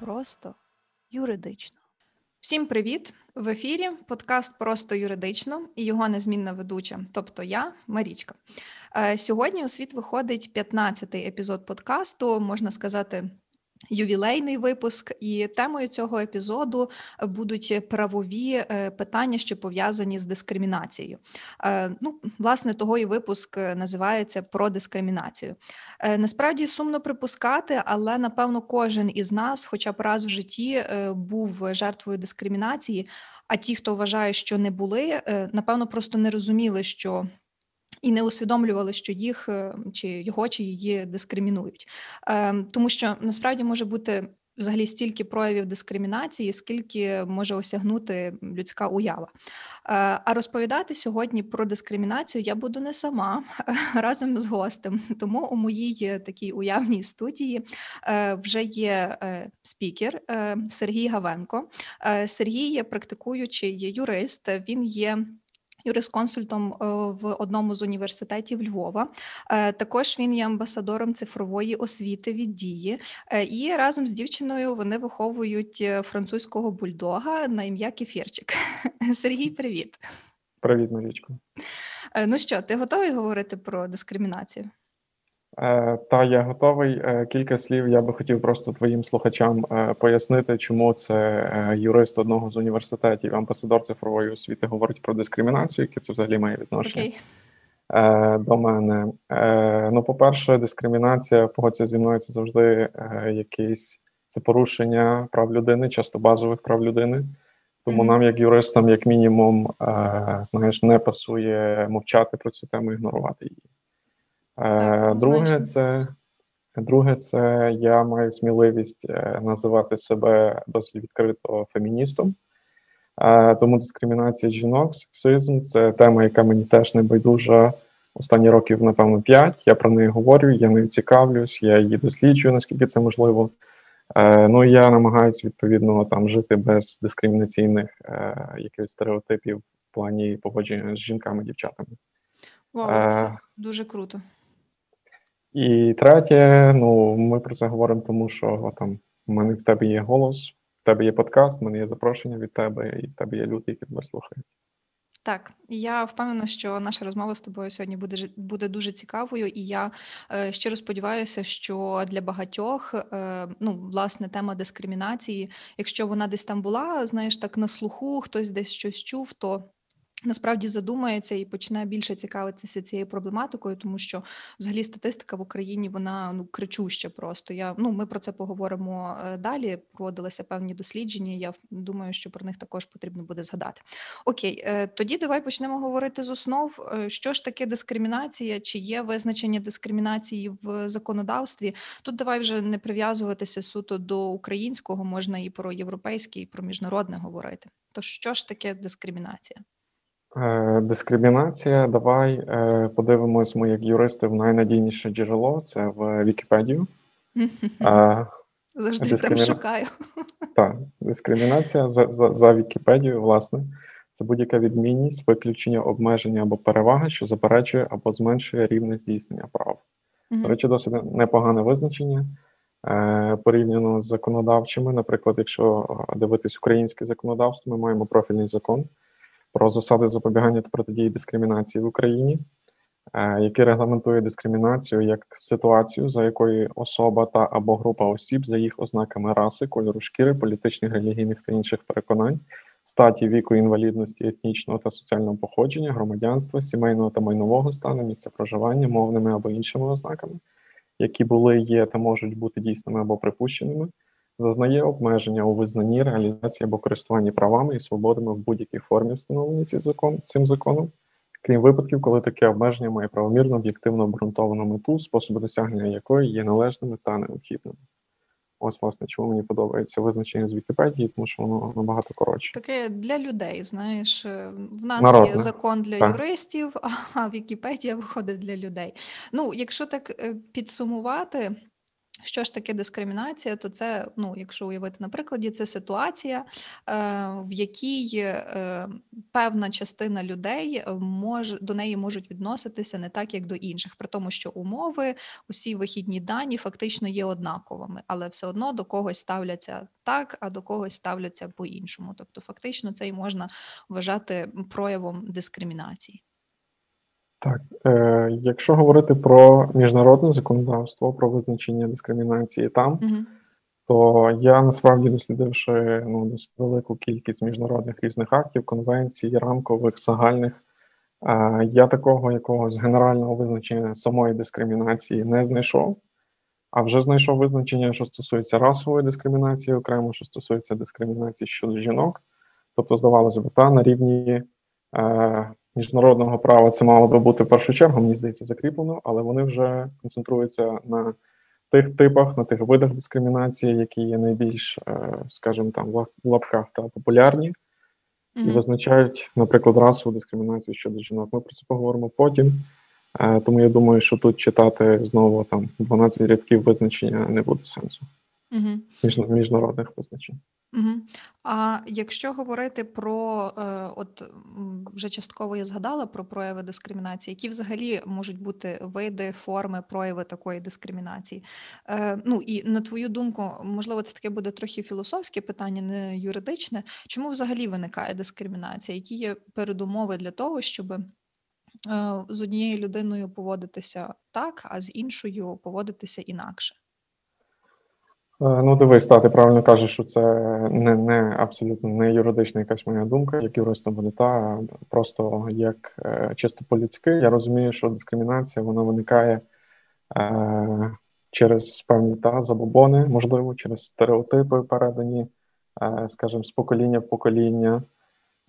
Просто юридично. Всім привіт! В ефірі подкаст Просто юридично і його незмінна ведуча, тобто я, Марічка. Е, Сьогодні у світ виходить 15-й епізод подкасту, можна сказати, ювілейний випуск, і темою цього епізоду будуть правові е, питання, що пов'язані з дискримінацією. Е, Ну, власне, того і випуск е, називається про дискримінацію. Е, Насправді сумно припускати, але напевно кожен із нас, хоча б раз в житті, е, був жертвою дискримінації. А ті, хто вважає, що не були, е, напевно, просто не розуміли, що і не усвідомлювали, що їх е, чи його, чи її дискримінують. Е, Тому що насправді може бути взагалі стільки проявів дискримінації, скільки може осягнути людська уява. Е, А розповідати сьогодні про дискримінацію я буду не сама разом з гостем. Тому у моїй такій уявній студії вже є спікер Сергій Гавенко. Сергій є практикуючий юрист. Він є юрисконсультом е, в одному з університетів Львова. Е, Також він є амбасадором цифрової освіти від дії. Е, І разом з дівчиною вони виховують французького бульдога на ім'я Кефірчик. Сергій, привіт. Привіт, Марічко. Ну що, ти готовий говорити про дискримінацію? Е, Та я готовий. Е, Кілька слів я би хотів просто твоїм слухачам е, пояснити, чому це юрист одного з університетів, амбасадор цифрової освіти говорить про дискримінацію, яке це взагалі має відношення е, до мене. Ну, по-перше, дискримінація, погодься зі мною, це завжди якесь це порушення прав людини, часто базових прав людини. Тому Мгм. нам, як юристам, як мінімум, знаєш, не пасує мовчати про цю тему, ігнорувати її. Е, Так, Друге, це друге, це я маю сміливість е, називати себе досить відкрито феміністом. Е, Тому дискримінація жінок, сексизм це тема, яка мені теж не байдужа останні років, напевно, п'ять. Я про неї говорю, я нею цікавлюсь, я її досліджую, наскільки це можливо. Ну і я намагаюся відповідно там жити без дискримінаційних е, якихось стереотипів в плані поводження з жінками, дівчатами. Вау, це Е, дуже круто. І третє, ну ми про це говоримо, тому що там в мене в тебе є голос, в тебе є подкаст, в мене є запрошення від тебе, і в тебе є люди, які тебе слухають. Так, я впевнена, що наша розмова з тобою сьогодні буде буде дуже цікавою, і я е, щиро сподіваюся, що для багатьох е, ну власне тема дискримінації, якщо вона десь там була, знаєш, так на слуху, хтось десь щось чув, то насправді задумається і почне більше цікавитися цією проблематикою, тому що взагалі статистика в Україні вона ну кричуща просто. Я ну ми про це поговоримо е, далі. Проводилися певні дослідження. Я думаю, що про них також потрібно буде згадати. Окей, е, тоді давай почнемо говорити з основ. Е, Що ж таке дискримінація? Чи є визначення дискримінації в законодавстві? Тут давай вже не прив'язуватися суто до українського, можна і про європейське, і про міжнародне говорити. То що ж таке дискримінація? Е, Дискримінація. Давай е, подивимось, ми як юристи в найнадійніше джерело це в Вікіпедію. Завжди там шукаю. Так, дискримінація за, за, за Вікіпедією, власне, це будь-яка відмінність, виключення, обмеження або перевага, що заперечує або зменшує рівне здійснення прав. До речі, досить непогане визначення е, порівняно з законодавчими. Наприклад, якщо дивитись українське законодавство, ми маємо профільний закон про засади запобігання та протидії дискримінації в Україні, е, який регламентує дискримінацію як ситуацію, за якою особа та або група осіб за їх ознаками раси, кольору шкіри, політичних, релігійних та інших переконань, статі, віку, інвалідності, етнічного та соціального походження, громадянства, сімейного та майнового стану, місця проживання, мовними або іншими ознаками, які були, є та можуть бути дійсними або припущеними, зазнає обмеження у визнанні, реалізації або користуванні правами і свободами в будь-якій формі, встановлені ці закон, цим законом, крім випадків, коли таке обмеження має правомірно об'єктивно обґрунтовану мету, способи досягнення якої є належними та необхідними. Ось, власне, чому мені подобається визначення з Вікіпедії, тому що воно набагато коротше. Таке для людей, знаєш, е, в нас Народне. є закон для Так. юристів, а Вікіпедія виходить для людей. Ну, якщо так е, підсумувати, Що ж таке дискримінація? То це, ну, якщо уявити на прикладі, це ситуація, е, в якій е, певна частина людей може до неї можуть відноситися не так, як до інших, при тому, що умови, усі вихідні дані фактично є однаковими, але все одно до когось ставляться так, а до когось ставляться по-іншому. Тобто, фактично, це і можна вважати проявом дискримінації. Так, е, якщо говорити про міжнародне законодавство, про визначення дискримінації там, Угу. то я насправді дослідивши ну, досить велику кількість міжнародних різних актів, конвенцій, рамкових, загальних, е, я такого якогось генерального визначення самої дискримінації не знайшов. А вже знайшов визначення, що стосується расової дискримінації, окремо, що стосується дискримінації щодо жінок. Тобто, здавалося б, та на рівні е, міжнародного права це мало би бути в першу чергу, мені здається, закріплено, але вони вже концентруються на тих типах, на тих видах дискримінації, які є найбільш, е, скажімо там, в лапках та популярні, і Угу. визначають, наприклад, расову дискримінацію щодо жінок. Ми про це поговоримо потім. Е, Тому я думаю, що тут читати знову там 12 рядків визначення не буде сенсу Угу. між міжнародних визначень. Угу. А якщо говорити про е, от вже частково я згадала про прояви дискримінації, які взагалі можуть бути види, форми, прояви такої дискримінації? Е, ну і на твою думку, можливо, це таке буде трохи філософське питання, не юридичне. Чому взагалі виникає дискримінація? Які є передумови для того, щоб е, з однією людиною поводитися так, а з іншою поводитися інакше? Е, Ну, дивись, та, ти правильно кажеш, що це не, не абсолютно не юридична якась моя думка, як юриста буде та просто як е, чисто по-людськи. Я розумію, що дискримінація вона виникає е, через певні та забобони, можливо, через стереотипи передані, е, скажімо, з покоління в покоління,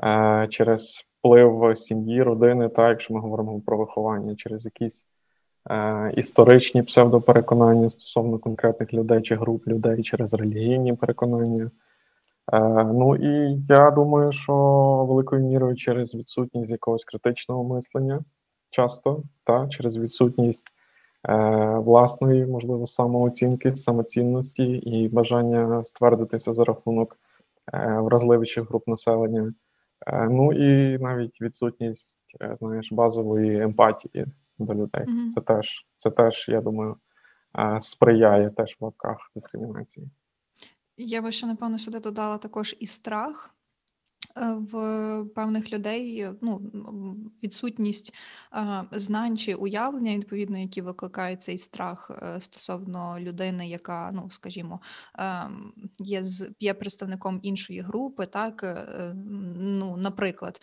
е, через вплив сім'ї, родини, та якщо ми говоримо про виховання, через якісь історичні псевдопереконання стосовно конкретних людей чи груп людей через релігійні переконання. Е, ну і я думаю, що великою мірою через відсутність якогось критичного мислення, часто, та через відсутність е, власної, можливо, самооцінки, самоцінності і бажання ствердитися за рахунок е, вразливіших груп населення. Е, ну і навіть відсутність, е, знаєш, базової емпатії до людей. Мгм. Це теж, це теж, я думаю, е, сприяє теж в лапках дискримінації. Я би ще, напевно, сюди додала також і страх е, в певних людей, е, ну, відсутність е, знань чи уявлення, відповідно, які викликає цей страх е, стосовно людини, яка, ну, скажімо, ем, є, з, є представником іншої групи, так, е, е, ну, наприклад.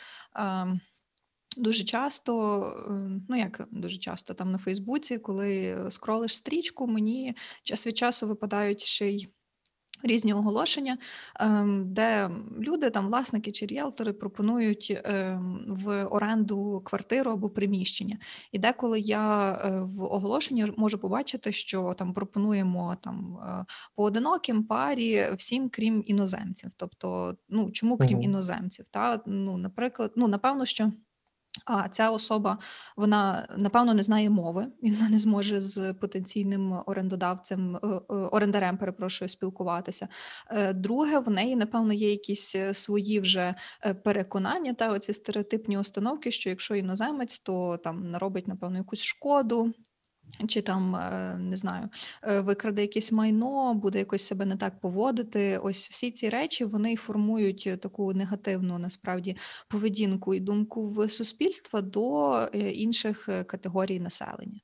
Ем, Дуже часто, е, ну як дуже часто там на Фейсбуці, коли скролиш стрічку, мені час від часу випадають ще й різні оголошення, ем, де люди, там власники чи ріелтори пропонують ем, в оренду квартиру або приміщення. І деколи я е, в оголошенні можу побачити, що там пропонуємо там е, поодиноким парі всім, крім іноземців. Тобто, ну чому крім іноземців? Та ну, наприклад, ну напевно, що. А ця особа вона напевно не знає мови, і вона не зможе з потенційним орендодавцем, е, е, орендарем, перепрошую, спілкуватися. Е, Друге, в неї напевно є якісь свої вже переконання та оці стереотипні установки, що якщо іноземець, то там наробить напевно якусь шкоду. Чи там е, не знаю, е, викраде якесь майно, буде якось себе не так поводити. Ось всі ці речі вони формують е, таку негативну насправді поведінку і думку в суспільства до інших категорій населення.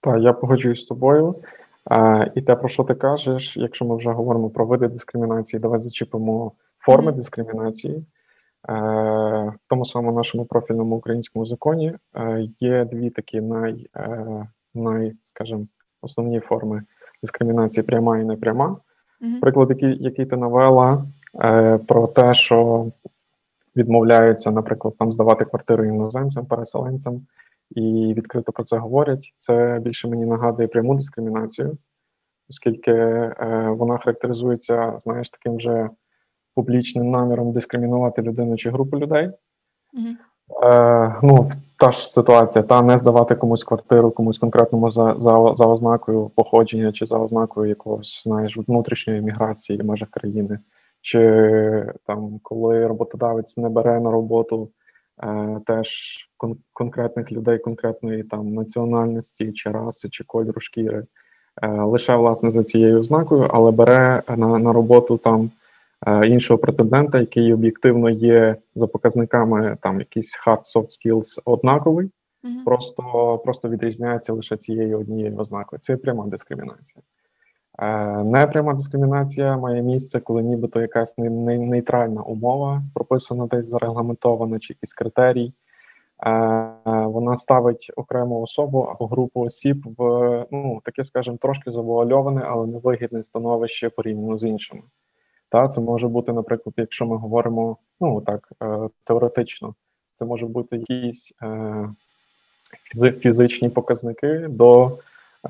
Так, я погоджуюсь з тобою. Е, і те, про що ти кажеш, якщо ми вже говоримо про види дискримінації, давай зачіпимо форми Мгм. дискримінації. Е, в тому самому нашому профільному українському законі е, є дві такі най, е, най, скажімо, основні форми дискримінації пряма і непряма. Мгм. Приклад, який, який ти навела про те, що відмовляються, наприклад, там здавати квартири іноземцям, переселенцям, і відкрито про це говорять. Це більше мені нагадує пряму дискримінацію, оскільки вона характеризується, знаєш, таким же публічним наміром дискримінувати людину чи групу людей. Мгм. Е, ну, та ж ситуація, та не здавати комусь квартиру, комусь конкретному за, за, за ознакою походження чи за ознакою якогось, знаєш, внутрішньої міграції в межах країни, чи там, коли роботодавець не бере на роботу е, теж кон- конкретних людей конкретної там національності, чи раси, чи кольору шкіри, е, лише власне за цією ознакою, але бере на, на роботу там іншого претендента, який об'єктивно є за показниками там якийсь hard soft skills однаковий, Мгм. просто, просто відрізняється лише цією однією ознакою. Це пряма дискримінація. Е, Непряма дискримінація має місце, коли нібито якась не- не- нейтральна умова прописана десь зарегламентована, чи якийсь критерій. Е, Вона ставить окрему особу або групу осіб в ну таке, скажімо, трошки завуальоване, але невигідне становище порівняно з іншими. Та це може бути, наприклад, якщо ми говоримо ну так е, теоретично, це може бути якісь е, фізичні показники до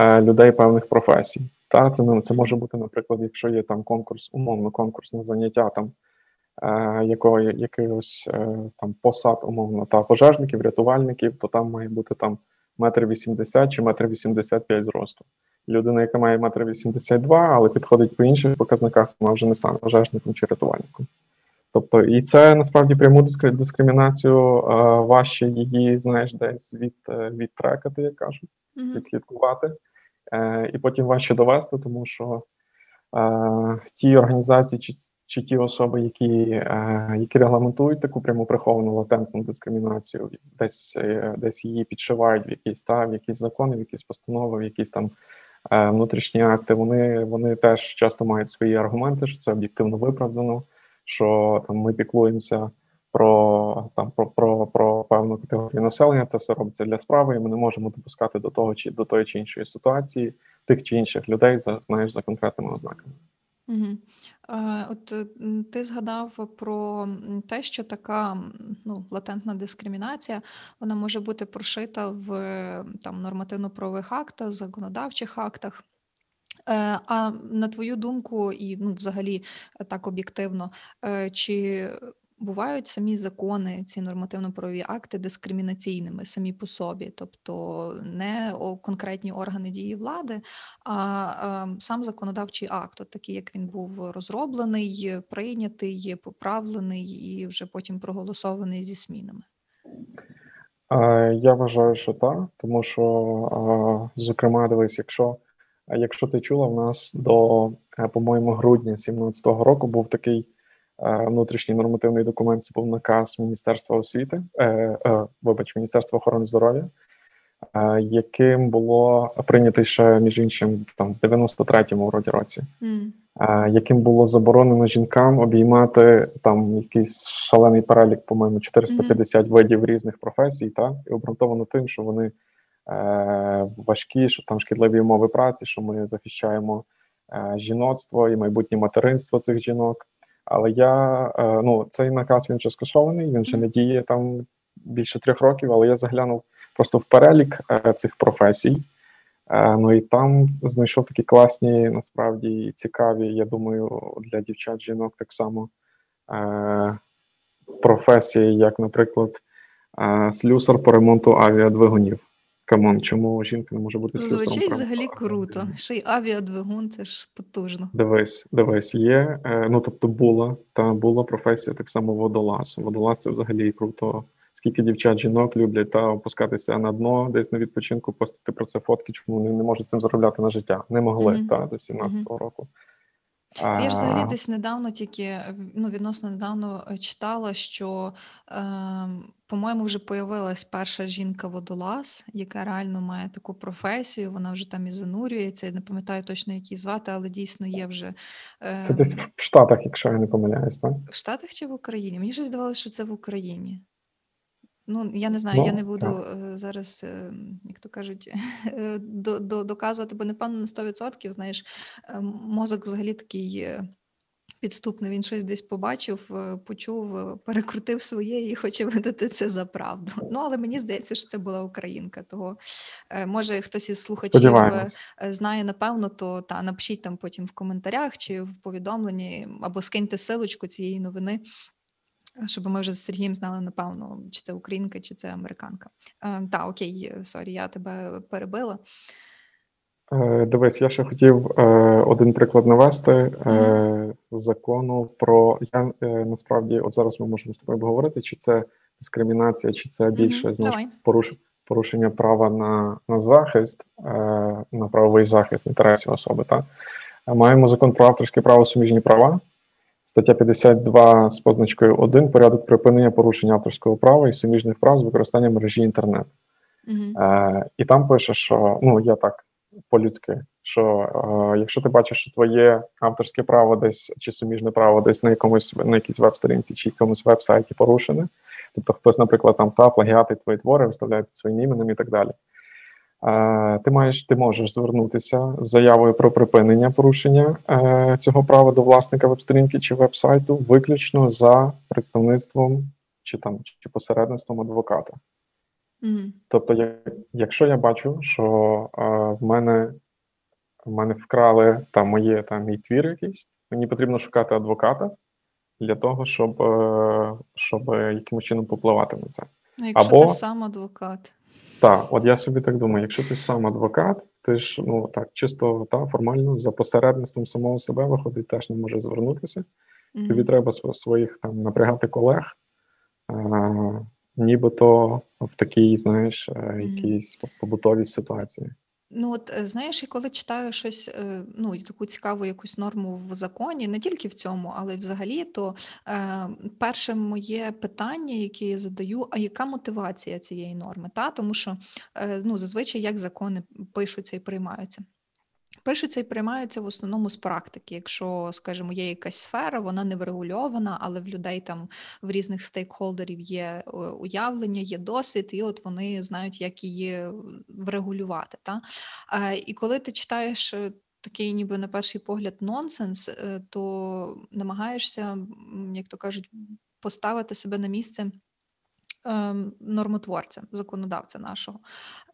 е, людей певних професій. Та це не це може бути, наприклад, якщо є там конкурс, умовно конкурс на заняття там е, якихось там посад, умовно, та пожежників, рятувальників, то там має бути там метр вісімдесят чи метр вісімдесят п'ять зросту. Людина, яка має метр вісімдесят два, але підходить по інших показниках, вона вже не стане пожежником чи рятувальником. Тобто, і це насправді пряму дискри- дискримінацію е, важче її, знаєш, десь від, е, відтрекати, як кажуть Мгм. відслідкувати, е, і потім важче довести, тому що е, ті організації чи, чи ті особи, які, е, які регламентують таку пряму приховану латентну дискримінацію, десь, е, десь її підшивають в якісь та, в якісь закони, в якісь постанови, в якісь там внутрішні акти. Вони, вони теж часто мають свої аргументи, що це об'єктивно виправдано, що там ми піклуємося. Про там про, про, про певну категорію населення це все робиться для справи, і ми не можемо допускати до того чи до тої чи іншої ситуації тих чи інших людей за знаєш за конкретними ознаками. Мгм. Е, От е, ти згадав про те, що така ну, латентна дискримінація вона може бути прошита в там нормативно-правових актах, законодавчих актах. Е, А на твою думку, і ну, взагалі так об'єктивно, чи бувають самі закони, ці нормативно-правові акти дискримінаційними самі по собі, тобто не конкретні органи дії влади, а е, сам законодавчий акт, от такий, як він був розроблений, прийнятий, поправлений і вже потім проголосований зі змінами. Е, Я вважаю, що так, тому що, е, зокрема, дивись, якщо, якщо ти чула, в нас до, е, по-моєму, грудня 2017 року був такий внутрішній нормативний документ, це був наказ Міністерства освіти, е, е, вибач, Міністерства охорони здоров'я, е, яким було прийнятий ще, між іншим, там, в 93-му вроді році. Е, яким було заборонено жінкам обіймати там якийсь шалений перелік, по-моєму, 450 видів різних професій, та і обґрунтовано тим, що вони е, важкі, що там шкідливі умови праці, що ми захищаємо е, жіноцтво і майбутнє материнство цих жінок. Але я е, ну цей наказ він вже скасований, він вже не діє там більше трьох років, але я заглянув просто в перелік е, цих професій. Е, Ну і там знайшов такі класні, насправді цікаві, я думаю, для дівчат, жінок так само професії, як, наприклад, слюсар по ремонту авіадвигунів. Come on, чому жінка не може бути слюсаром? Звучить взагалі круто. Ще й авіадвигун, це ж потужно. Дивись, дивись, є. е, Ну тобто була та була професія так само водолаз. Водолаз це взагалі круто. Скільки дівчат, жінок люблять та опускатися на дно, десь на відпочинку, постити про це фотки, чому вони не можуть цим заробляти на життя. Не могли Мгм. та до 17-го року. Я ж взагалі десь недавно тільки е, ну, відносно недавно е, читала, що, ем, по-моєму, вже появилась перша жінка-водолаз, яка реально має таку професію. Вона вже там і занурюється. Я не пам'ятаю точно, як її звати, але дійсно є вже Це десь ем, в Штатах, якщо я не помиляюсь, так? в Штатах чи в Україні? Мені ж здавалося, що це в Україні. Ну, я не знаю, я Ну, не буду так. е, зараз, е, як то кажуть, е, до, до, доказувати, бо напевно на 100%, знаєш, мозок взагалі такий підступний. Він щось десь побачив, почув, перекрутив своє і хоче видати це за правду. Ну, але мені здається, що це була українка. Того може хтось із слухачів знає напевно, то та напишіть там потім в коментарях чи в повідомленні, або скиньте ссилочку цієї новини. Щоб ми вже з Сергієм знали, напевно, чи це українка, чи це американка. Е, та, окей, sorry, я тебе перебила. Е, Дивись, я ще хотів е, один приклад навести е, закону про я е, насправді, от зараз ми можемо з тобою поговорити, чи це дискримінація, чи це більше Мгм, знаєш, поруш, порушення права на, на захист, е, на правовий захист інтересів особи. Так? Е, Маємо закон про авторське право суміжні права. Стаття 52 з позначкою 1 порядок припинення порушення авторського права і суміжних прав з використанням мережі інтернет. Угу. Е, і там пише, що ну я так по-людськи, що е, якщо ти бачиш, що твоє авторське право десь чи суміжне право десь на якомусь на якійсь веб-сторінці чи якомусь веб-сайті порушене, тобто хтось, наприклад, там та плагіатить твої твори, виставляє під своїм іменем і так далі. Ти маєш, ти можеш звернутися з заявою про припинення порушення е, цього права до власника веб-сторінки чи веб-сайту, виключно за представництвом чи там чи посередництвом адвоката. Угу. Тобто, я, якщо я бачу, що е, в мене в мене вкрали там моє там мій твір якийсь, мені потрібно шукати адвоката для того, щоб, е, щоб якимось чином попливати на це. Ну, якщо Або- ти сам адвокат. Так, от я собі так думаю, якщо ти сам адвокат, ти ж ну так чисто та формально за посередництвом самого себе виходить, теж не може звернутися. Мгм. Тобі треба своїх там напрягати колег, е, нібито в такій, знаєш, е, якійсь побутовій ситуації. Ну, от е, знаєш, і коли читаю щось, е, ну, і таку цікаву якусь норму в законі, не тільки в цьому, але й взагалі, то е, перше моє питання, яке я задаю, а яка мотивація цієї норми? Та? Тому що е, ну, зазвичай як закони пишуться і приймаються. Пишуться і приймаються в основному з практики. Якщо, скажімо, є якась сфера, вона не врегульована, але в людей там в різних стейкхолдерів є е, уявлення, є досвід, і от вони знають, як її врегулювати. Та? Е, І коли ти читаєш е, такий, ніби на перший погляд, нонсенс, е, то намагаєшся, як то кажуть, поставити себе на місце. Ем, Нормотворця, законодавця нашого.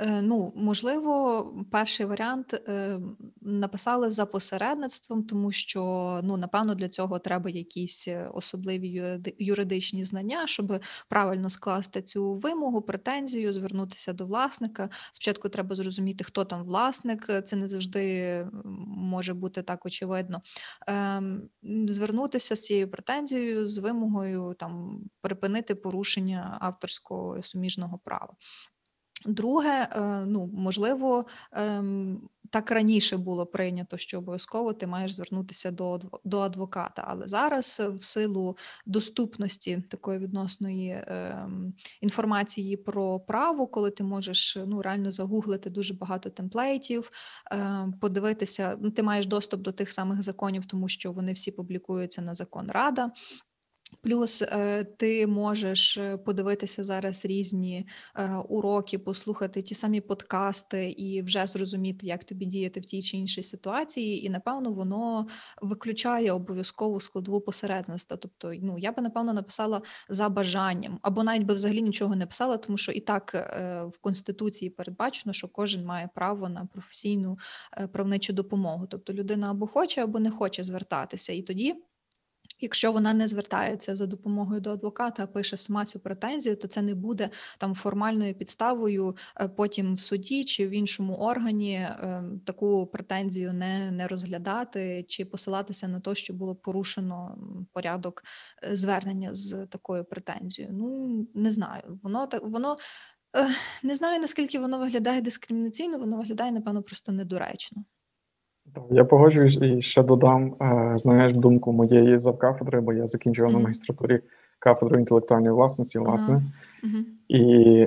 Е, Ну, можливо, перший варіант е, написали за посередництвом, тому що ну, напевно для цього треба якісь е, особливі юридичні знання, щоб правильно скласти цю вимогу, претензію, звернутися до власника. Спочатку треба зрозуміти, хто там власник. Це не завжди може бути так очевидно. Ем, Звернутися з цією претензією, з вимогою там припинити порушення авторського суміжного права. Друге, е, ну можливо, ем, так раніше було прийнято, що обов'язково ти маєш звернутися до до адвоката. Але зараз, е, в силу доступності такої відносної ем, інформації про право, коли ти можеш е, ну реально загуглити дуже багато темплейтів, е, подивитися, ну ти маєш доступ до тих самих законів, тому що вони всі публікуються на закон Рада. Плюс е, ти можеш е, подивитися зараз різні е, уроки, послухати ті самі подкасти і вже зрозуміти, як тобі діяти в тій чи іншій ситуації. І напевно воно виключає обов'язкову складову посередництва. Тобто, ну я би напевно написала за бажанням, або навіть би взагалі нічого не писала, тому що і так в конституції передбачено, що кожен має право на професійну правничу допомогу. Тобто людина або хоче, або не хоче звертатися, і тоді. Якщо вона не звертається за допомогою до адвоката, а пише сама цю претензію, то це не буде там формальною підставою е, потім в суді чи в іншому органі е, таку претензію не, не розглядати чи посилатися на те, що було порушено порядок е, звернення з такою претензією. Ну не знаю, воно так воно не знаю наскільки воно виглядає дискримінаційно, воно виглядає напевно просто недоречно. Я погоджуюсь і ще додам, е, знаєш, думку моєї завкафедри, бо я закінчував на магістратурі кафедру інтелектуальної власності, власне. Угу. І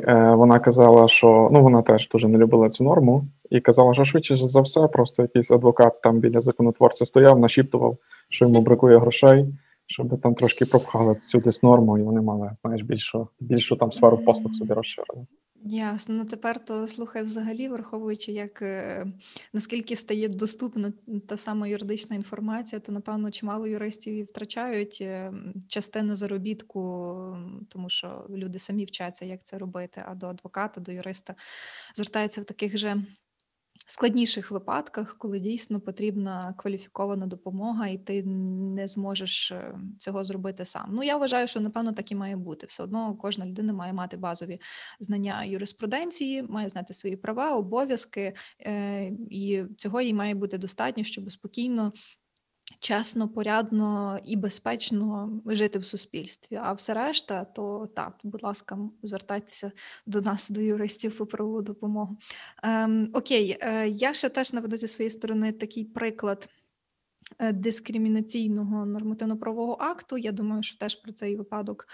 е, вона казала, що ну вона теж дуже не любила цю норму, і казала, що швидше за все, просто якийсь адвокат там біля законотворця стояв, нашіптував, що йому бракує грошей, щоб там трошки пропхали цю десь норму, і вони мали, знаєш, більшу, більшу там сферу послуг собі розширили. Ясно. Ну тепер то слухай взагалі, враховуючи, як е, наскільки стає доступна та сама юридична інформація, то напевно чимало юристів і втрачають е, частину заробітку, тому що люди самі вчаться, як це робити. А до адвоката, до юриста звертаються в таких же складніших випадках, коли дійсно потрібна кваліфікована допомога, і ти не зможеш е, цього зробити сам. Ну я вважаю, що напевно так і має бути. Все одно кожна людина має мати базові знання юриспруденції, має знати свої права, обов'язки, е, і цього їй має бути достатньо, щоб спокійно чесно, порядно і безпечно жити в суспільстві. А все решта, то так, будь ласка, звертайтеся до нас, до юристів по правову допомогу. Ем, Окей, е, я ще теж наведу зі своєї сторони такий приклад. Е, дискримінаційного нормативно-правового акту. Я думаю, що теж про цей випадок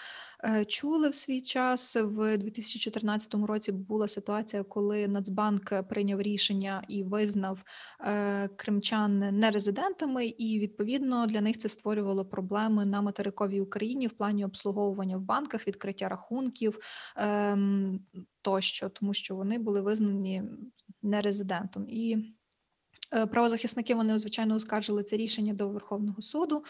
е, чули в свій час. В 2014 році була ситуація, коли Нацбанк прийняв рішення і визнав е, кримчан нерезидентами, і відповідно для них це створювало проблеми на материковій Україні в плані обслуговування в банках, відкриття рахунків ем, тощо, тому що вони були визнані нерезидентом і. Е, правозахисники вони звичайно оскаржили це рішення до Верховного суду,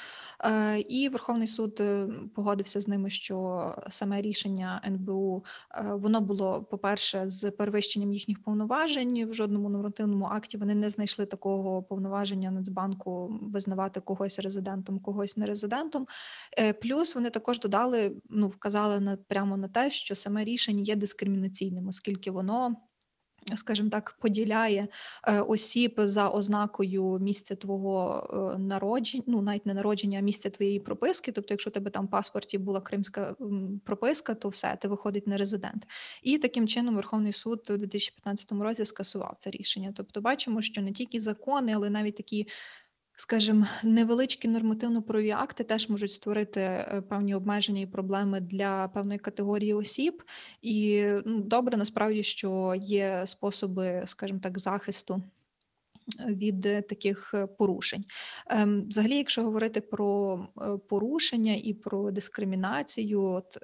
е, і Верховний суд е, погодився з ними, що саме рішення НБУ воно було по-перше, з перевищенням їхніх повноважень в жодному нормативному акті вони не знайшли такого повноваження Нацбанку визнавати когось резидентом, когось нерезидентом. Плюс вони також додали, ну вказали на прямо на те, що саме рішення є дискримінаційним, оскільки воно скажімо так, поділяє е, осіб за ознакою місця твого е, народження, ну навіть не народження, а місця твоєї прописки. Тобто, якщо у тебе там в паспорті була кримська прописка, то все ти виходить не резидент. І таким чином Верховний суд у 2015 році скасував це рішення. Тобто, бачимо, що не тільки закони, але навіть такі скажімо, невеличкі нормативно-правові акти теж можуть створити е, певні обмеження і проблеми для певної категорії осіб, і ну, добре насправді, що є способи, скажімо так, захисту. Е, від таких е, порушень, ем, взагалі, якщо говорити про порушення і про дискримінацію, от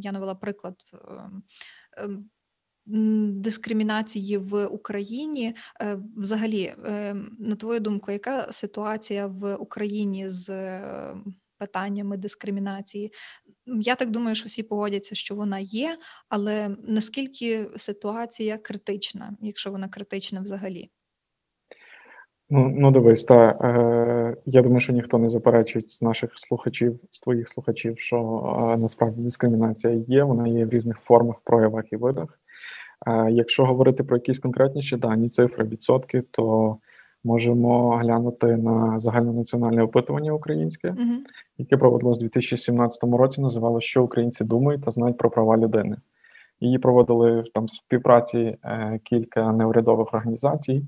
я навела приклад ем, ем, дискримінації в Україні. Е, взагалі, е, на твою думку, яка ситуація в Україні з е, питаннями дискримінації? Я так думаю, що всі погодяться, що вона є, але наскільки ситуація критична, якщо вона критична взагалі? Ну, ну дивись, та е, я думаю, що ніхто не заперечить з наших слухачів, з твоїх слухачів, що е, насправді дискримінація є, вона є в різних формах, проявах і видах. Якщо говорити про якісь конкретніші дані, цифри, відсотки, то можемо глянути на загальнонаціональне опитування українське, uh-huh. яке проводилось у 2017 році. Називало що українці думають та знають про права людини. Її проводили там в співпраці е, кілька неурядових організацій,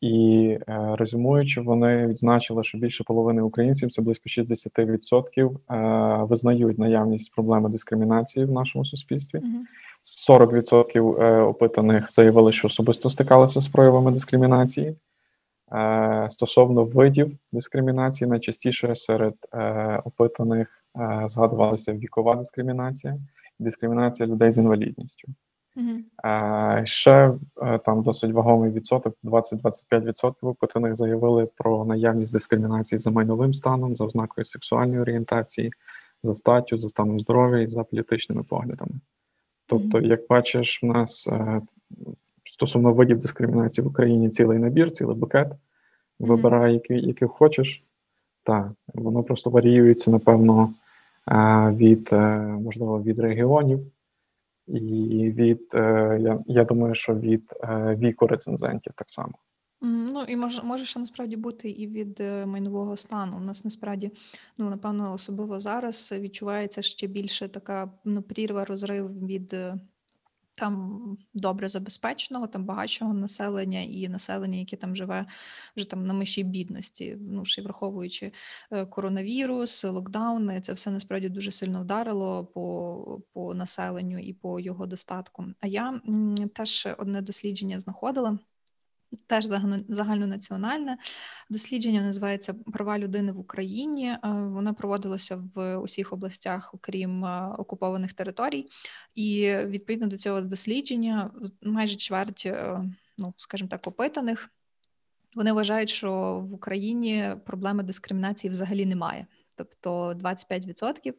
і е, резюмуючи, вони відзначили, що більше половини українців це близько 60%, е, визнають наявність проблеми дискримінації в нашому суспільстві. Uh-huh. 40% е, опитаних заявили, що особисто стикалися з проявами дискримінації. Е, стосовно видів дискримінації, найчастіше серед е, опитаних згадувалася вікова дискримінація і дискримінація людей з інвалідністю. Mm-hmm. Ще там досить вагомий відсоток, 20-25% опитаних заявили про наявність дискримінації за майновим станом, за ознакою сексуальної орієнтації, за статтю, за станом здоров'я і за політичними поглядами. Тобто, як бачиш, в нас е, стосовно видів дискримінації в Україні цілий набір, цілий букет. Вибирай, який який хочеш. Так, воно просто варіюється, напевно, е, від, е, можливо, від регіонів, і від, я я думаю, що від віку рецензентів так само. Ну і може може ще насправді бути і від майнового стану. У нас насправді, ну напевно, особливо зараз відчувається ще більше така ну, прірва, розрив від там добре забезпеченого, там багатшого населення і населення, яке там живе вже там на межі бідності. Ну ще враховуючи е, коронавірус, локдауни, це все насправді дуже сильно вдарило по по населенню і по його достатку. А я теж одне дослідження знаходила. Теж загальнонаціональне дослідження називається Права людини в Україні. Е, воно проводилося в усіх областях, окрім е, окупованих територій, і відповідно до цього дослідження майже чверть, е, ну скажімо так, опитаних. Вони вважають, що в Україні проблеми дискримінації взагалі немає. Тобто 25%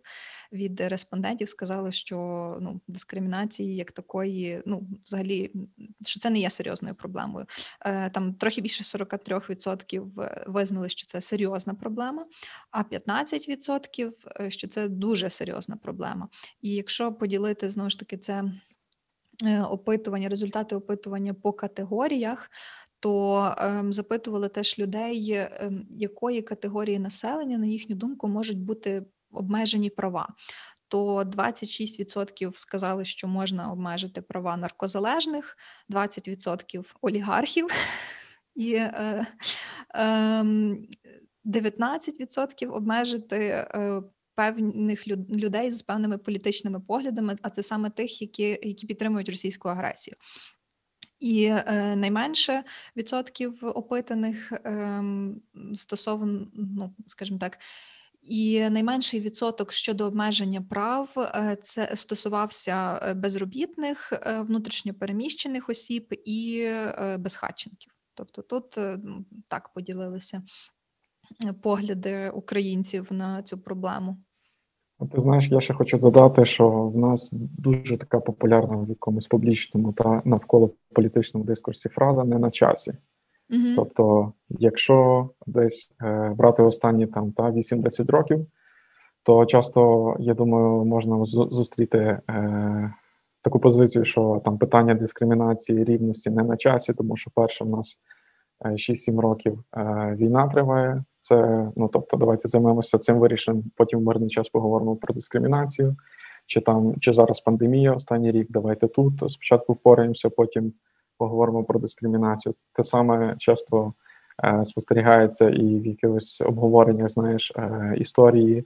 від респондентів сказали, що ну, дискримінації як такої, ну, взагалі, що це не є серйозною проблемою. Е, Там трохи більше 43% визнали, що це серйозна проблема, а 15% е, що це дуже серйозна проблема. І якщо поділити знову ж таки це е, опитування, результати опитування по категоріях, то ем, запитували теж людей, ем, якої категорії населення, на їхню думку, можуть бути обмежені права. То 26% сказали, що можна обмежити права наркозалежних, 20% олігархів і е, е, 19% обмежити певних люд- людей з певними політичними поглядами, а це саме тих, які, які підтримують російську агресію. І е, найменше відсотків опитаних ем, стосовно, ну скажімо так, і найменший відсоток щодо обмеження прав е, це стосувався е, безробітних, е, внутрішньопереміщених осіб і е, безхатченків. Тобто тут е, так поділилися е, погляди українців на цю проблему. Ти знаєш, я ще хочу додати, що в нас дуже така популярна в якомусь публічному та навколо політичному дискурсі фраза не на часі. Угу. Тобто, якщо десь е, брати останні там та 8-10 років, то часто, я думаю, можна зу- зустріти е, таку позицію, що там питання дискримінації рівності не на часі, тому що перше в нас е, 6-7 років е, війна триває. Це ну тобто, давайте займемося цим вирішенням. Потім в мирний час поговоримо про дискримінацію. Чи там чи зараз пандемія останній рік? Давайте тут спочатку впораємося, потім поговоримо про дискримінацію. Те саме часто е, спостерігається і в якихось обговореннях, знаєш, е, історії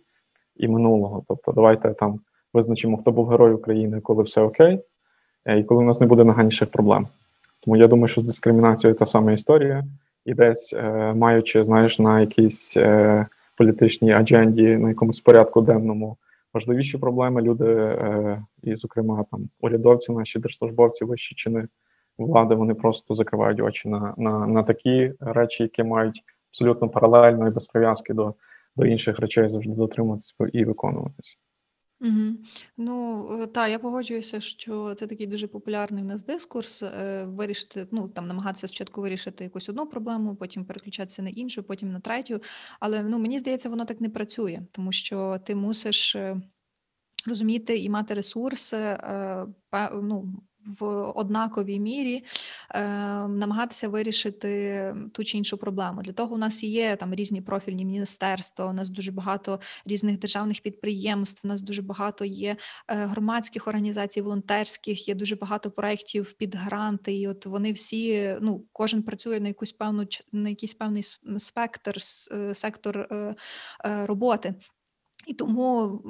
і минулого. Тобто, давайте там визначимо, хто був герой України, коли все окей, е, і коли у нас не буде нагальніших проблем. Тому я думаю, що з дискримінацією та сама історія, і десь е, маючи, знаєш, на якійсь е, політичній адженді, на якомусь порядку денному важливіші проблеми, люди, е, і, зокрема, там урядовці, наші держслужбовці, вищі чини влади, вони просто закривають очі на, на, на такі речі, які мають абсолютно паралельно і без прив'язки до, до інших речей завжди дотримуватись і виконуватись. Угу. Ну е, та я погоджуюся, що це такий дуже популярний в нас дискурс. е, Вирішити, ну там намагатися спочатку вирішити якусь одну проблему, потім переключатися на іншу, потім на третю. Але ну мені здається, воно так не працює, тому що ти мусиш е, розуміти і мати ресурси, е, ну, в однаковій мірі е, намагатися вирішити ту чи іншу проблему. Для того у нас є там різні профільні міністерства. У нас дуже багато різних державних підприємств. У нас дуже багато є е, громадських організацій, волонтерських, є дуже багато проєктів під гранти. І от вони всі, ну кожен працює на якусь певну на якийсь певний спектр, е, сектор е, роботи. І тому,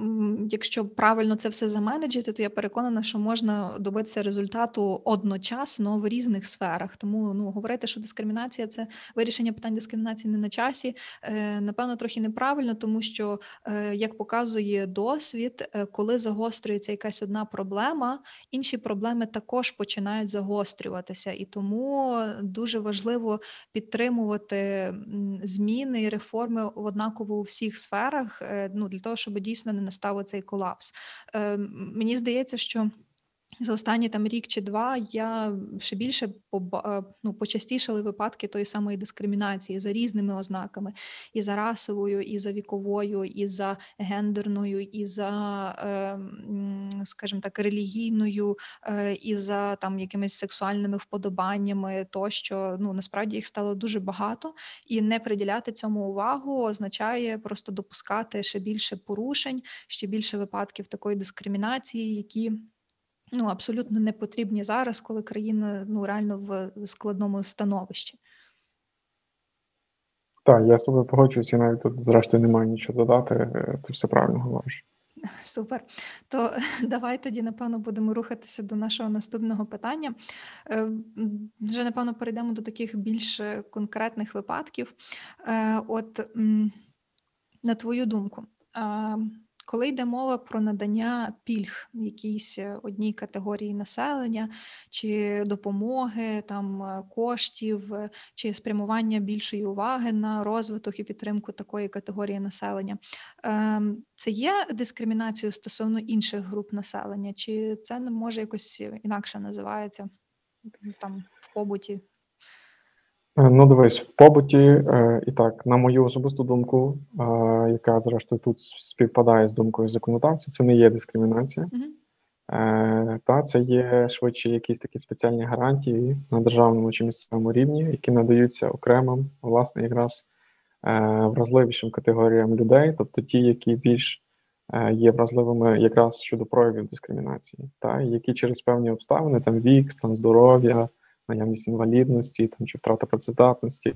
якщо правильно це все заменеджити, то я переконана, що можна добитися результату одночасно в різних сферах. Тому ну говорити, що дискримінація це вирішення питань дискримінації не на часі, е, напевно, трохи неправильно, тому що е, як показує досвід, е, коли загострюється якась одна проблема, інші проблеми також починають загострюватися, і тому дуже важливо підтримувати зміни і реформи однаково у всіх сферах. Ну для того, щоб дійсно не настав цей колапс. Е, Мені здається, що. За останні там рік чи два я ще більше е, ну, почастішали випадки тої самої дискримінації за різними ознаками: і за расовою, і за віковою, і за гендерною, і за, е, скажімо так, релігійною, е, і за там якимись сексуальними вподобаннями, тощо. Ну насправді їх стало дуже багато, і не приділяти цьому увагу означає просто допускати ще більше порушень, ще більше випадків такої дискримінації, які ну абсолютно не потрібні зараз, коли країна ну реально в складному становищі. Так, я з тобою погоджуюся, навіть тут, зрештою, немає нічого додати. е, Ти все правильно говориш. Супер. То давай тоді, напевно, будемо рухатися до нашого наступного питання. Е, Вже, напевно, перейдемо до таких більш е, конкретних випадків. От на твою думку, Коли йде мова про надання пільг якійсь е, одній категорії населення, чи допомоги, там е, коштів, е, чи спрямування більшої уваги на розвиток і підтримку такої категорії населення, ем, це є дискримінацією стосовно інших груп населення, чи це не може якось інакше називається там в побуті? Е, Ну, дивись, в побуті, е, і так, на мою особисту думку, е, яка зрештою тут співпадає з думкою законодавця, це не є дискримінація. Е, Та це є швидше якісь такі спеціальні гарантії на державному чи місцевому рівні, які надаються окремим, власне, якраз вразливішим категоріям людей, тобто ті, які більш є вразливими якраз щодо проявів дискримінації, та які через певні обставини, там вік, стан здоров'я, наявність інвалідності там чи втрата працездатності.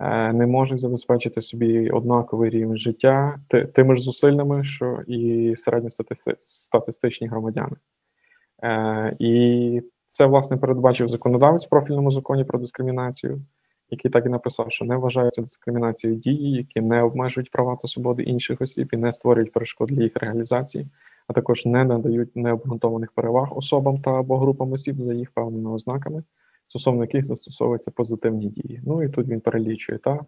е, Не можуть забезпечити собі однаковий рівень життя ти- тими ж зусиллями, що і середньостатистичні громадяни. Е, І це власне передбачив законодавець в профільному законі про дискримінацію, який так і написав, що не вважаються дискримінацією дії, які не обмежують права та свободи інших осіб і не створюють перешкод для їх реалізації, а також не надають необґрунтованих переваг особам та або групам осіб за їх певними ознаками, стосовно яких застосовуються позитивні дії. Ну і тут він перелічує та.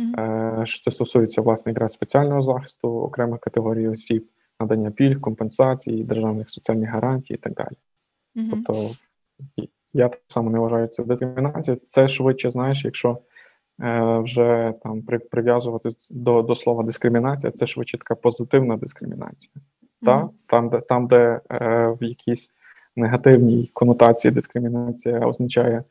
Е, що Це стосується власне якраз спеціального захисту окремих категорій осіб, надання пільг, компенсацій, державних соціальних гарантій і так далі. Тобто я так само не вважаю це дискримінацією. Це швидше, знаєш, якщо е, вже там при, прив'язувати до, до слова дискримінація, це швидше така позитивна дискримінація. Та? Мгм. Там, де, там, де е, в якійсь негативній конотації дискримінація означає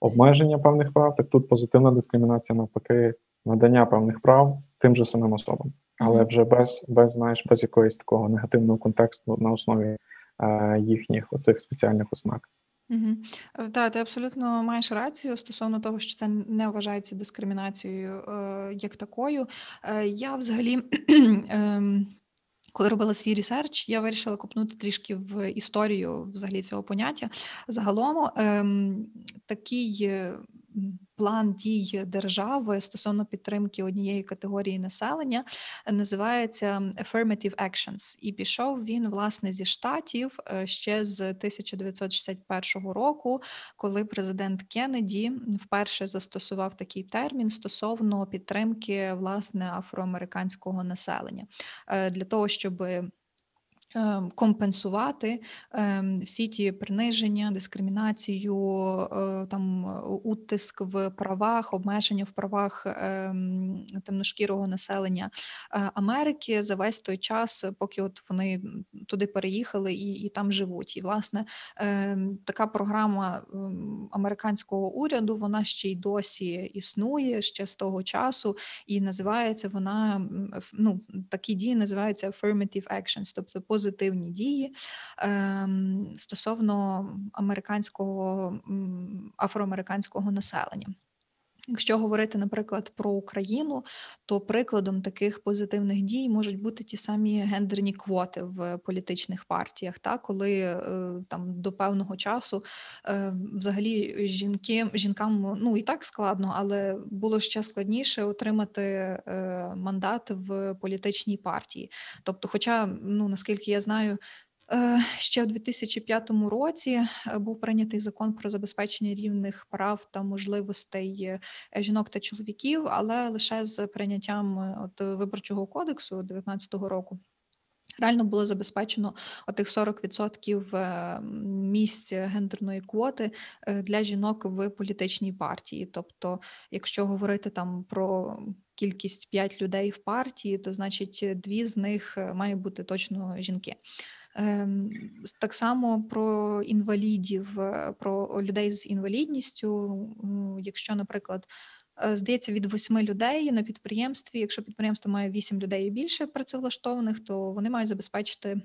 обмеження певних прав, так тут позитивна дискримінація навпаки надання певних прав тим же самим особам, але вже без, без знаєш, без якоїсь такого негативного контексту на основі е, їхніх оцих спеціальних ознак. Мгм. Е, Та, ти абсолютно маєш рацію стосовно того, що це не вважається дискримінацією е, як такою. Е, я взагалі. ем, Коли робила свій ресерч, я вирішила копнути трішки в історію взагалі цього поняття. Загалом ем, такий е, план дій держави стосовно підтримки однієї категорії населення е, називається Affirmative Actions. І пішов він власне зі штатів е, ще з 1961 року, коли президент Кеннеді вперше застосував такий термін стосовно підтримки власне афроамериканського населення Е, для того, щоб компенсувати ем, всі ті приниження, дискримінацію, е, там е, утиск в правах, обмеження в правах ем, темношкірого населення е, Америки за весь той час, поки от вони туди переїхали і, і там живуть. І власне ем, така програма ем, американського уряду вона ще й досі існує ще з того часу, і називається вона ну, такі дії називаються affirmative actions, тобто позитивні дії ем, стосовно американського афроамериканського населення. Якщо говорити, наприклад, про Україну, то прикладом таких позитивних дій можуть бути ті самі гендерні квоти в політичних партіях, та коли е, там до певного часу е, взагалі жінки жінкам ну і так складно, але було ще складніше отримати е, мандат в політичній партії. Тобто, хоча, ну наскільки я знаю. Е, Ще у 2005 році е, був прийнятий закон про забезпечення рівних прав та можливостей е, жінок та чоловіків, але лише з прийняттям от виборчого кодексу 2019 року. Реально було забезпечено отих 40% е, місць гендерної квоти для жінок в політичній партії. Тобто, якщо говорити там про кількість 5 людей в партії, то значить дві з них має бути точно жінки. Ем, Так само про інвалідів, е, про людей з інвалідністю. Якщо, наприклад, е, здається, від восьми людей на підприємстві, якщо підприємство має вісім людей і більше працевлаштованих, то вони мають забезпечити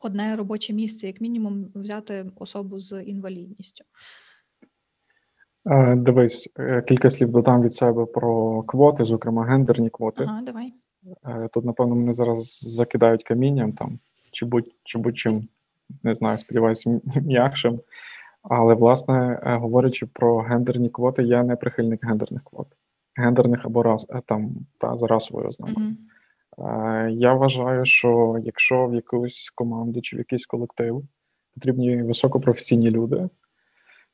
одне робоче місце, як мінімум, взяти особу з інвалідністю. Е, Дивись, кілька слів додам від себе про квоти, зокрема гендерні квоти. Ага, давай. Тут, напевно, мене зараз закидають камінням там, чи будь чи будь-чим, не знаю, сподіваюся, м'якшим. Але, власне, е, говорячи про гендерні квоти, я не прихильник гендерних квот, гендерних або рас, е, там та за расовою ознакою. Е, Я вважаю, що якщо в якусь команду чи в якийсь колектив потрібні високопрофесійні люди,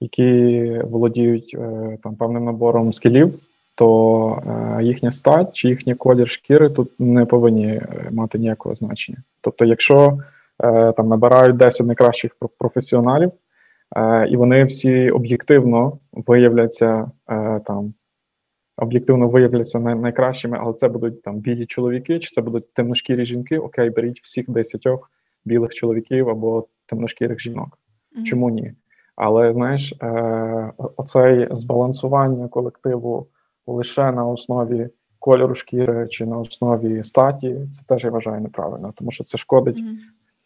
які володіють там певним набором скілів, то е, їхня стать чи їхній колір шкіри тут не повинні е, мати ніякого значення. Тобто, якщо е, там набирають 10 найкращих професіоналів, і вони всі об'єктивно виявляться там. Об'єктивно виявляться най- найкращими, але це будуть там білі чоловіки, чи це будуть темношкірі жінки. Окей, беріть всіх десятьох білих чоловіків або темношкірих жінок. Мгм. Чому ні? Але знаєш, е, оцей збалансування колективу лише на основі кольору шкіри чи на основі статі, це теж я вважаю неправильно, тому що це шкодить, Мгм.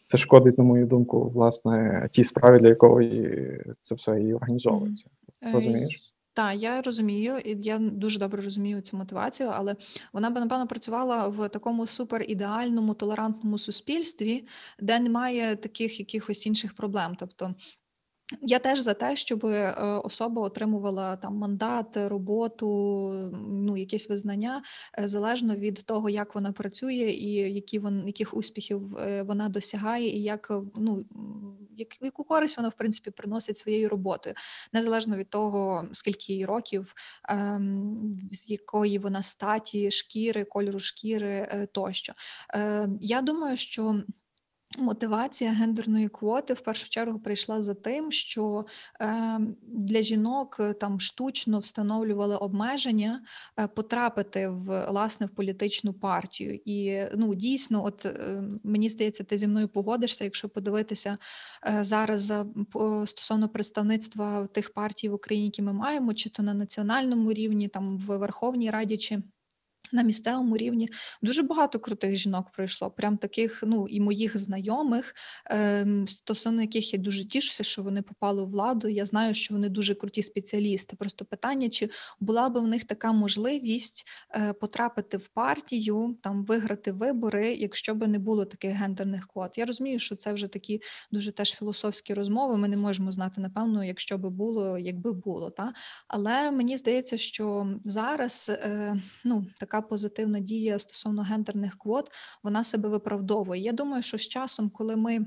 це шкодить, на мою думку, власне, тій справі, для якої це все і організовується. Розумієш? Так, я розумію, і я дуже добре розумію цю мотивацію, але вона би напевно працювала в такому суперідеальному толерантному суспільстві, де немає таких якихось інших проблем. Тобто я теж за те, щоб е, особа отримувала там мандат, роботу, ну якесь визнання е, залежно від того, як вона працює, і які вон, яких успіхів е, вона досягає, і як ну як, яку користь вона в принципі приносить своєю роботою, незалежно від того, скільки їй років, ем, з якої вона статі, шкіри, кольору шкіри тощо. Е, Я думаю, що. Мотивація гендерної квоти в першу чергу прийшла за тим, що е, для жінок е, там штучно встановлювали обмеження е, потрапити в власне в політичну партію. І ну дійсно, от мені здається, ти зі мною погодишся, якщо подивитися зараз за стосовно представництва тих партій в Україні, які ми маємо, чи то на національному рівні, там в Верховній Раді, чи на місцевому рівні дуже багато крутих жінок пройшло, прям таких, ну і моїх знайомих, ем, стосовно яких я дуже тішуся, що вони попали у владу. Я знаю, що вони дуже круті спеціалісти. Просто питання, чи була би в них така можливість е, потрапити в партію, там виграти вибори, якщо би не було таких гендерних квот. Я розумію, що це вже такі дуже теж філософські розмови. Ми не можемо знати, напевно, якщо би було, якби було. Та? Але мені здається, що зараз е, ну, така позитивна дія стосовно гендерних квот, вона себе виправдовує. Я думаю, що з часом, коли ми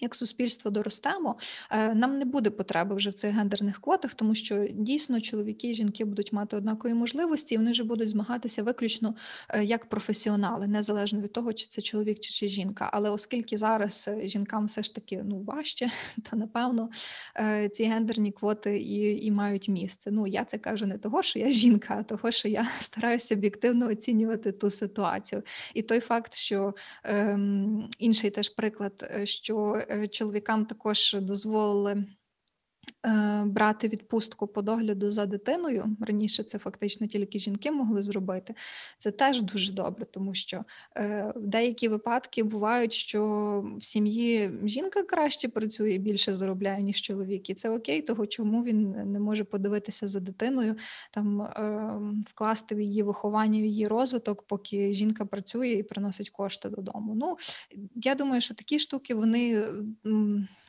як суспільство доростемо, е, нам не буде потреби вже в цих гендерних квотах, тому що дійсно чоловіки і жінки будуть мати однакові можливості, і вони вже будуть змагатися виключно е, як професіонали, незалежно від того, чи це чоловік чи, чи жінка. Але оскільки зараз е, жінкам все ж таки ну важче, то напевно ці гендерні квоти і, і мають місце. Ну я це кажу не того, що я жінка, а того, що я стараюся об'єктивно оцінювати ту ситуацію. І той факт, що ем, інший теж приклад, що чоловікам також дозволили. Е, Брати відпустку по догляду за дитиною раніше це фактично тільки жінки могли зробити. Це теж дуже добре, тому що е, деякі випадки бувають, що в сім'ї жінка краще працює, більше заробляє, ніж чоловік. І це окей, того чому він не може подивитися за дитиною, там е, вкласти в її виховання, в її розвиток, поки жінка працює і приносить кошти додому. Ну я думаю, що такі штуки вони,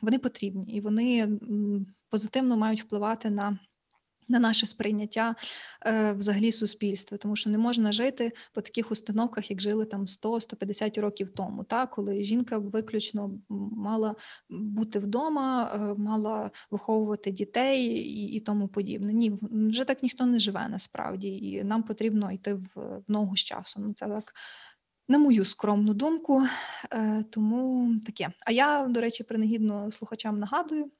вони потрібні і вони позитивно мають впливати на. На наше сприйняття е, взагалі суспільства, тому що не можна жити по таких установках, як жили там 100-150 років тому, та коли жінка виключно мала бути вдома, е, мала виховувати дітей і, і тому подібне. Ні, вже так ніхто не живе насправді, і нам потрібно йти в, в ногу з часом. Ну, це так на мою скромну думку, е, тому таке. А я, до речі, принагідно слухачам нагадую,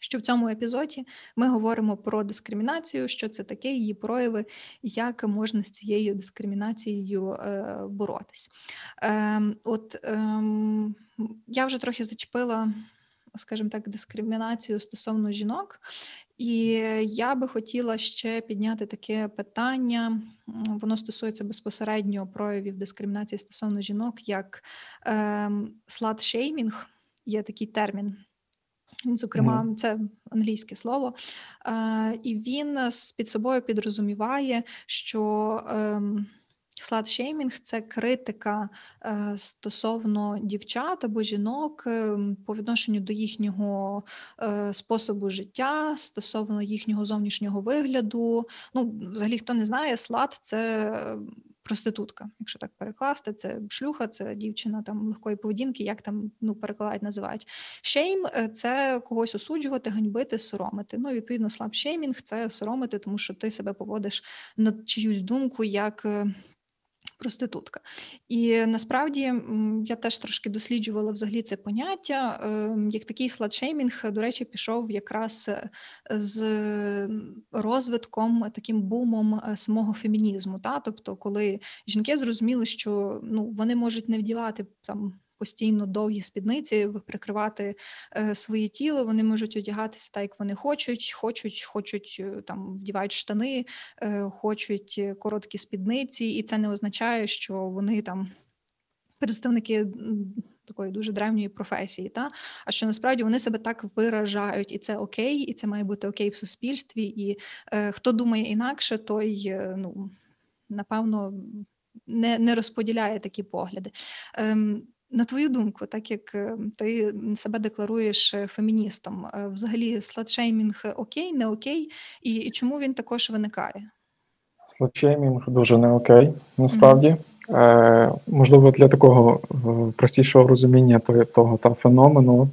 що в цьому епізоді ми говоримо про дискримінацію, що це таке, її прояви, як можна з цією дискримінацією е, боротись. Ем, от ем, я вже трохи зачепила, скажімо так, дискримінацію стосовно жінок. І я би хотіла ще підняти таке питання. Воно стосується безпосередньо проявів дискримінації стосовно жінок, як ем, слад-шеймінг, є такий термін. Зокрема, це англійське слово, е, і він під собою підрозуміває, що ем, слад-шеймінг – це критика е, стосовно дівчат або жінок ем, по відношенню до їхнього е, способу життя, стосовно їхнього зовнішнього вигляду. Ну, взагалі, хто не знає, слад це проститутка, якщо так перекласти, це шлюха, це дівчина там легкої поведінки, як там ну перекладають, називають. Шейм е, це когось осуджувати, ганьбити, соромити. Ну, відповідно, слабшеймінг це соромити, тому що ти себе поводиш на чиюсь думку як. Проститутка, і насправді я теж трошки досліджувала взагалі це поняття. Ем, як такий сладшеймінг, до речі, пішов якраз е, з розвитком, таким бумом е, самого фемінізму. Та? Тобто, коли жінки зрозуміли, що ну вони можуть не вдівати там постійно довгі спідниці, прикривати е, своє тіло. Вони можуть одягатися так, як вони хочуть, хочуть, хочуть е, там вдівають штани, е, хочуть короткі спідниці, і це не означає, що вони там представники. Такої дуже древньої професії, та а що насправді вони себе так виражають, і це окей, і це має бути окей в суспільстві. І е, хто думає інакше, той е, ну напевно не не розподіляє такі погляди. Ем, на твою думку, так як е, ти себе декларуєш е, феміністом, е, взагалі сладшеймінг окей, не окей, і чому він також виникає? Сладшеймінг дуже не окей, насправді. Mm-hmm. Е, Можливо, для такого простішого розуміння того та феномену.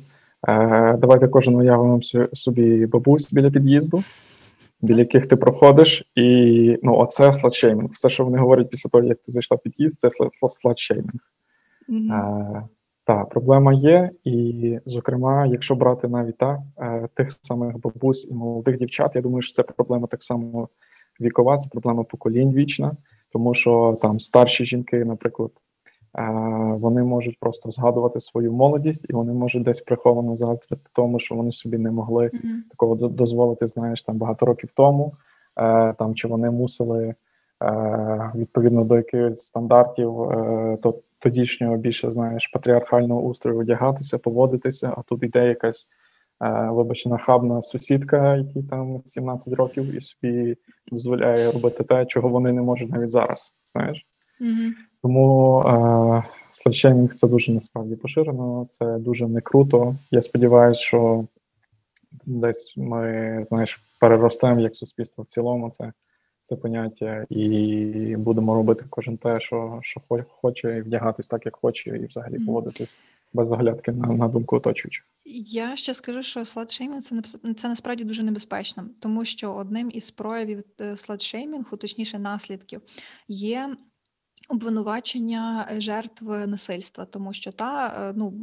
Е, Давайте кожен уявимо собі бабусь біля під'їзду, біля яких ти проходиш, і ну, оце сладшеймінг. Все, що вони говорять після того, як ти зайшла в під'їзд, це сладшеймінг. Mm-hmm. Так, проблема є, і, зокрема, якщо брати навіть так, е, тих самих бабусь і молодих дівчат, я думаю, що це проблема так само вікова, це проблема поколінь вічна, тому що там старші жінки, наприклад, е, вони можуть просто згадувати свою молодість, і вони можуть десь приховано заздрити тому, що вони собі не могли mm-hmm. такого дозволити, знаєш, там багато років тому, там чи вони мусили відповідно до якихось стандартів, то тодішнього більше знаєш патріархального устрою одягатися, поводитися. А тут іде якась е, вибачте, нахабна сусідка, якій там 17 років, і собі дозволяє робити те, чого вони не можуть навіть зараз. Знаєш, mm-hmm. тому е, це дуже насправді поширено. Це дуже не круто. Я сподіваюся, що десь ми знаєш переростемо як суспільство в цілому. Це це поняття, і будемо робити кожен те, що що хоче, і вдягатись так, як хоче, і взагалі поводитись без заглядки на на думку оточуючих. Я ще скажу, що сладшеймінг це це насправді дуже небезпечно, тому що одним із проявів сладшеймінгу, точніше наслідків, є. Обвинувачення жертв насильства, тому що та е, ну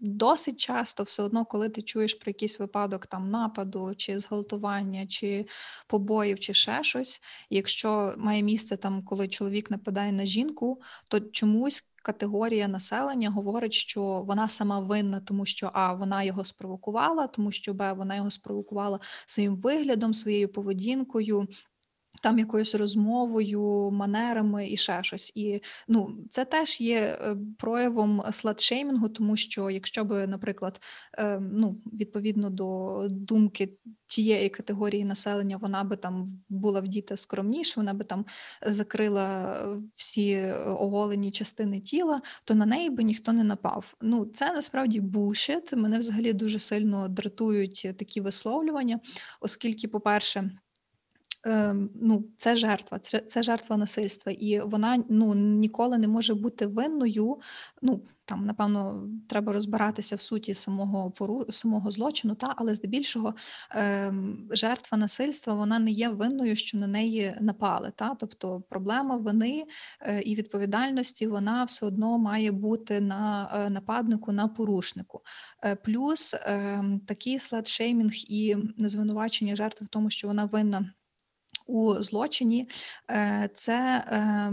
Досить часто все одно, коли ти чуєш про якийсь випадок там нападу, чи зґвалтування, чи побоїв, чи ще щось. Якщо має місце там, коли чоловік нападає на жінку, то чомусь категорія населення говорить, що вона сама винна, тому що а вона його спровокувала, тому що б вона його спровокувала своїм виглядом, своєю поведінкою. Там якоюсь розмовою, манерами і ще щось. І ну, це теж є е, проявом сладшеймінгу, тому що якщо би, наприклад, е, ну, відповідно до думки тієї категорії населення, вона би там була вдіта скромніше, вона би там закрила всі оголені частини тіла, то на неї би ніхто не напав. Ну, це насправді булшит. Мене взагалі дуже сильно дратують такі висловлювання, оскільки, по-перше, Ем, ну, це жертва, це це жертва насильства, і вона ну ніколи не може бути винною. Ну там, напевно, треба розбиратися в суті самого пору самого злочину, та але здебільшого е, жертва насильства вона не є винною, що на неї напали. Та тобто проблема вини е, і відповідальності вона все одно має бути на е, нападнику, на порушнику. Е, плюс ем, такий след-шеймінг і звинувачення жертви в тому, що вона винна у злочині, е, це е,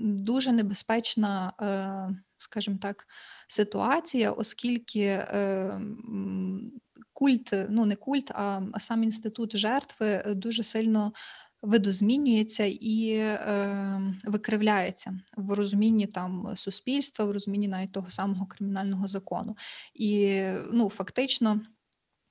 дуже небезпечна, е, скажімо так, ситуація, оскільки культ, ну не культ, а сам інститут жертви дуже сильно. Видозмінюється і е, викривляється в розумінні там суспільства, в розумінні навіть того самого кримінального закону. І ну, фактично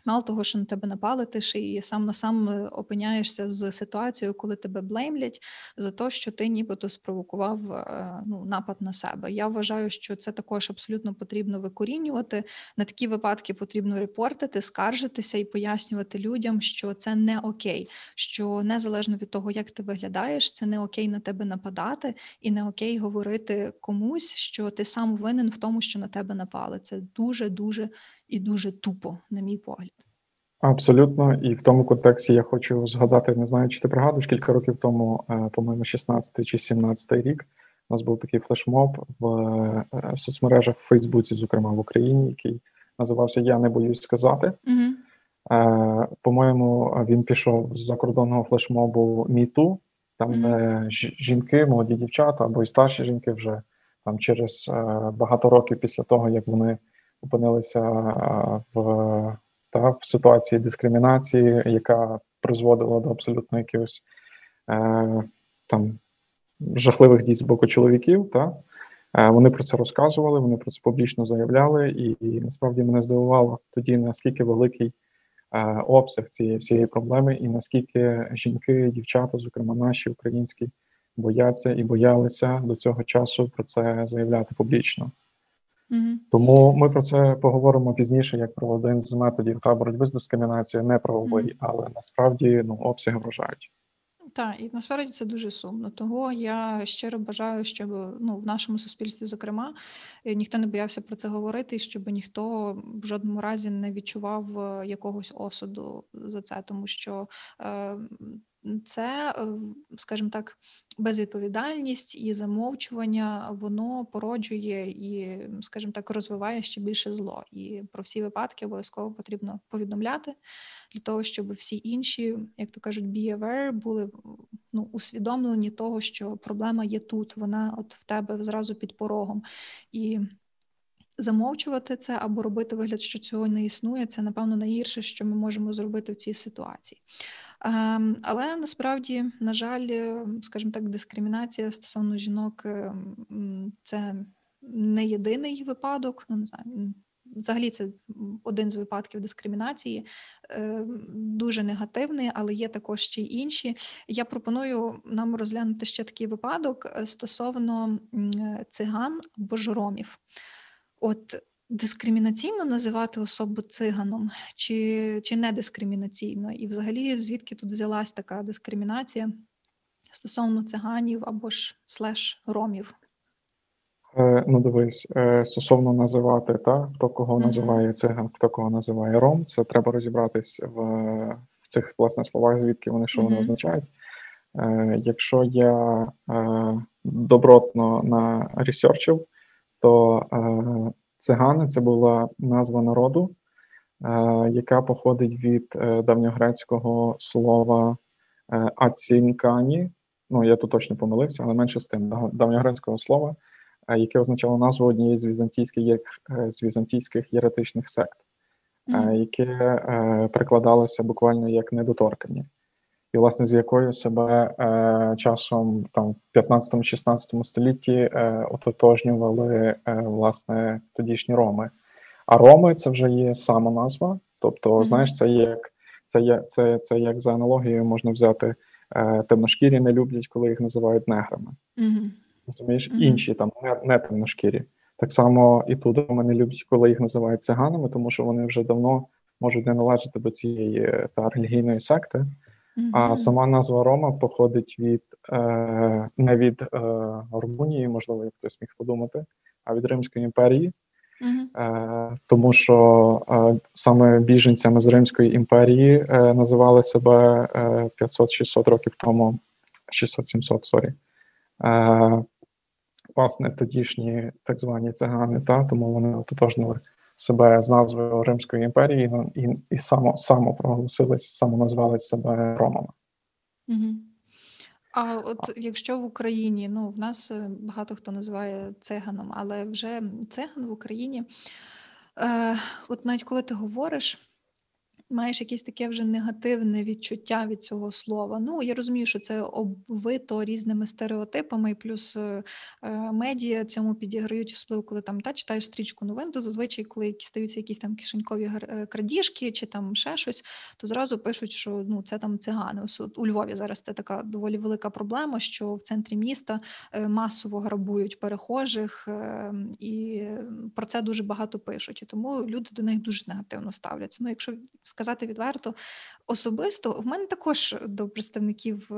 Мало того, що на тебе напали, ти ще і сам на сам е, опиняєшся з ситуацією, коли тебе блеймлять за те, що ти нібито спровокував е, ну, напад на себе. Я вважаю, що це також абсолютно потрібно викорінювати. На такі випадки потрібно репортити, скаржитися і пояснювати людям, що це не окей, що незалежно від того, як ти виглядаєш, це не окей на тебе нападати, і не окей говорити комусь, що ти сам винен в тому, що на тебе напали. Це дуже, дуже і дуже тупо, на мій погляд. Абсолютно, і в тому контексті я хочу згадати, не знаю, чи ти пригадуєш кілька років тому, е, по-моєму, 16 чи 17 рік. У нас був такий флешмоб в е, соцмережах в Фейсбуці, зокрема в Україні, який називався Я не боюсь сказати. Угу. Е, По-моєму, він пішов з закордонного флешмобу Міту, там Мгм. де жінки, молоді дівчата або й старші жінки вже там через багато років після того, як вони опинилися е, в, та, в ситуації дискримінації, яка призводила до абсолютно якихось е, там жахливих дій з боку чоловіків. Та, е, вони про це розказували, вони про це публічно заявляли, і, і насправді мене здивувало тоді, наскільки великий е, обсяг цієї всієї проблеми, і наскільки жінки, дівчата, зокрема наші українські, бояться і боялися до цього часу про це заявляти публічно. Угу. Тому ми про це поговоримо пізніше, як про один з методів та боротьби з дискримінацією, не правовий, Мгм. але насправді ну обсяги вражають. Так, і насправді це дуже сумно. Того я щиро бажаю, щоб ну в нашому суспільстві, зокрема, е, ніхто не боявся про це говорити, і щоб ніхто в жодному разі не відчував е, якогось осуду за це, тому що е, це, е, скажімо так, безвідповідальність і замовчування, воно породжує і, скажімо так, розвиває ще більше зло. І про всі випадки обов'язково потрібно повідомляти для того, щоб всі інші, як то кажуть, be aware, були ну, усвідомлені того, що проблема є тут, вона от в тебе зразу під порогом. І замовчувати це або робити вигляд, що цього не існує, це напевно найгірше, що ми можемо зробити в цій ситуації. Ем, Але насправді, на жаль, е, скажімо так, дискримінація стосовно жінок е, це не єдиний випадок. Ну не знаю, взагалі це один з випадків дискримінації, е, дуже негативний, але є також ще й інші. Я пропоную нам розглянути ще такий випадок стосовно циган або ж ромів. От дискримінаційно називати особу циганом чи, чи не дискримінаційно? І взагалі, звідки тут взялась така дискримінація стосовно циганів або ж слеш ромів? Е, ну, дивись, е, стосовно називати, та хто кого Мгм. називає циган, хто кого називає ром, це треба розібратись в, в цих власне словах, звідки вони що вони означають. Е, якщо я е, добротно на ресерчив, то е, цигани це була назва народу, е, яка походить від е, давньогрецького слова е, ацінкані. Ну, я тут точно помилився, але менше з тим, да- давньогрецького слова, е, яке означало назву однієї з візантійських, як, е, з візантійських єретичних сект, е, Мгм. яке е, перекладалося буквально як недоторкані і власне з якою себе е, часом там в 15-16 столітті е, ототожнювали е, власне тодішні роми. А роми це вже є самоназва, тобто, Мгм. знаєш, це як це є це, це як за аналогією можна взяти е, темношкірі не люблять, коли їх називають неграми. Мгм. Розумієш, Мгм. інші там не, не темношкірі. Так само і тут роми не люблять, коли їх називають циганами, тому що вони вже давно можуть не належати до цієї е, та релігійної секти. А сама назва Рома походить від е, не від е, Румунії, можливо, як хтось міг подумати, а від Римської імперії, е, тому що е, саме біженцями з Римської імперії е, називали себе е, 500-600 років тому, 600-700, sorry. Е, власне, тодішні так звані цигани, та тому вони ототожнили себе з назвою Римської імперії ну, і, і само, само проголосились, самоназвали себе Ромами. Угу. А от якщо в Україні, ну в нас е, багато хто називає циганом, але вже циган в Україні, е, от навіть коли ти говориш, маєш якесь таке вже негативне відчуття від цього слова. Ну, я розумію, що це обвито різними стереотипами, і плюс е, е, медіа цьому підіграють, особливо коли там та читаєш стрічку новин, то зазвичай, коли стаються якісь там кишенькові е, крадіжки чи там ще щось, то зразу пишуть, що ну це там цигани. Ось у Львові зараз це така доволі велика проблема, що в центрі міста масово грабують перехожих, і про це дуже багато пишуть. І тому люди до них дуже негативно ставляться. Ну, якщо сказати відверто, особисто в мене також до представників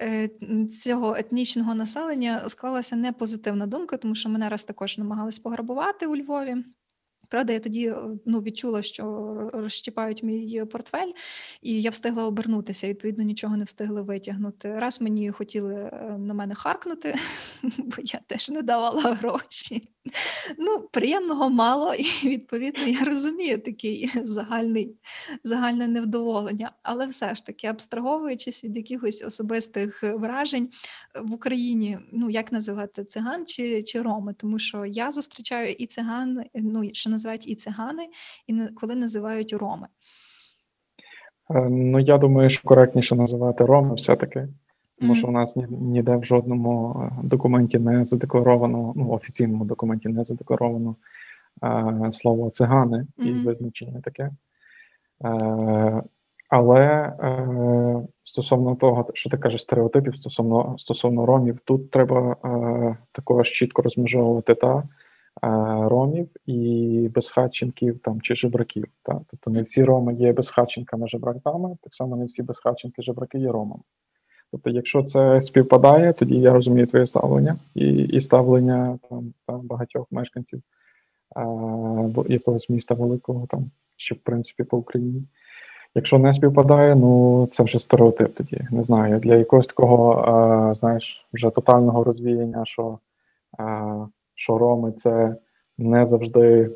е, цього етнічного населення склалася не позитивна думка, тому що мене раз також намагались пограбувати у Львові. Правда, я тоді е, ну, відчула, що розщіпають мій портфель, і я встигла обернутися. Відповідно, нічого не встигли витягнути. Раз мені хотіли е, на мене харкнути, бо я теж не давала гроші. Ну, приємного мало, і відповідно я розумію такий загальний, загальне невдоволення. Але все ж таки, абстраговуючись від якихось особистих вражень в Україні, ну як називати циган чи, чи роми, тому що я зустрічаю і циган, ну що називають і цигани, і коли називають роми. Е, Ну, я думаю, що коректніше називати Роми все-таки, тому що у нас ні- ніде в жодному е, документі не задекларовано, ну, офіційному документі не задекларовано е, слово цигани і Мгм. визначення таке. Е, але е, стосовно того, що ти кажеш, стереотипів стосовно, стосовно ромів, тут треба е, також чітко розмежовувати та ромів і безхатченків там чи жебраків. Та? Тобто не всі роми є безхатченками жебраками, так само не всі безхатченки жебраки є ромами. Тобто, якщо це співпадає, тоді я розумію твоє ставлення і, і ставлення там, там багатьох мешканців е, бо- якогось міста великого, там, чи в принципі по Україні. Якщо не співпадає, ну це вже стереотип тоді. Не знаю. Для якогось такого, е, знаєш, вже тотального розвіяння, що, е, що роми це не завжди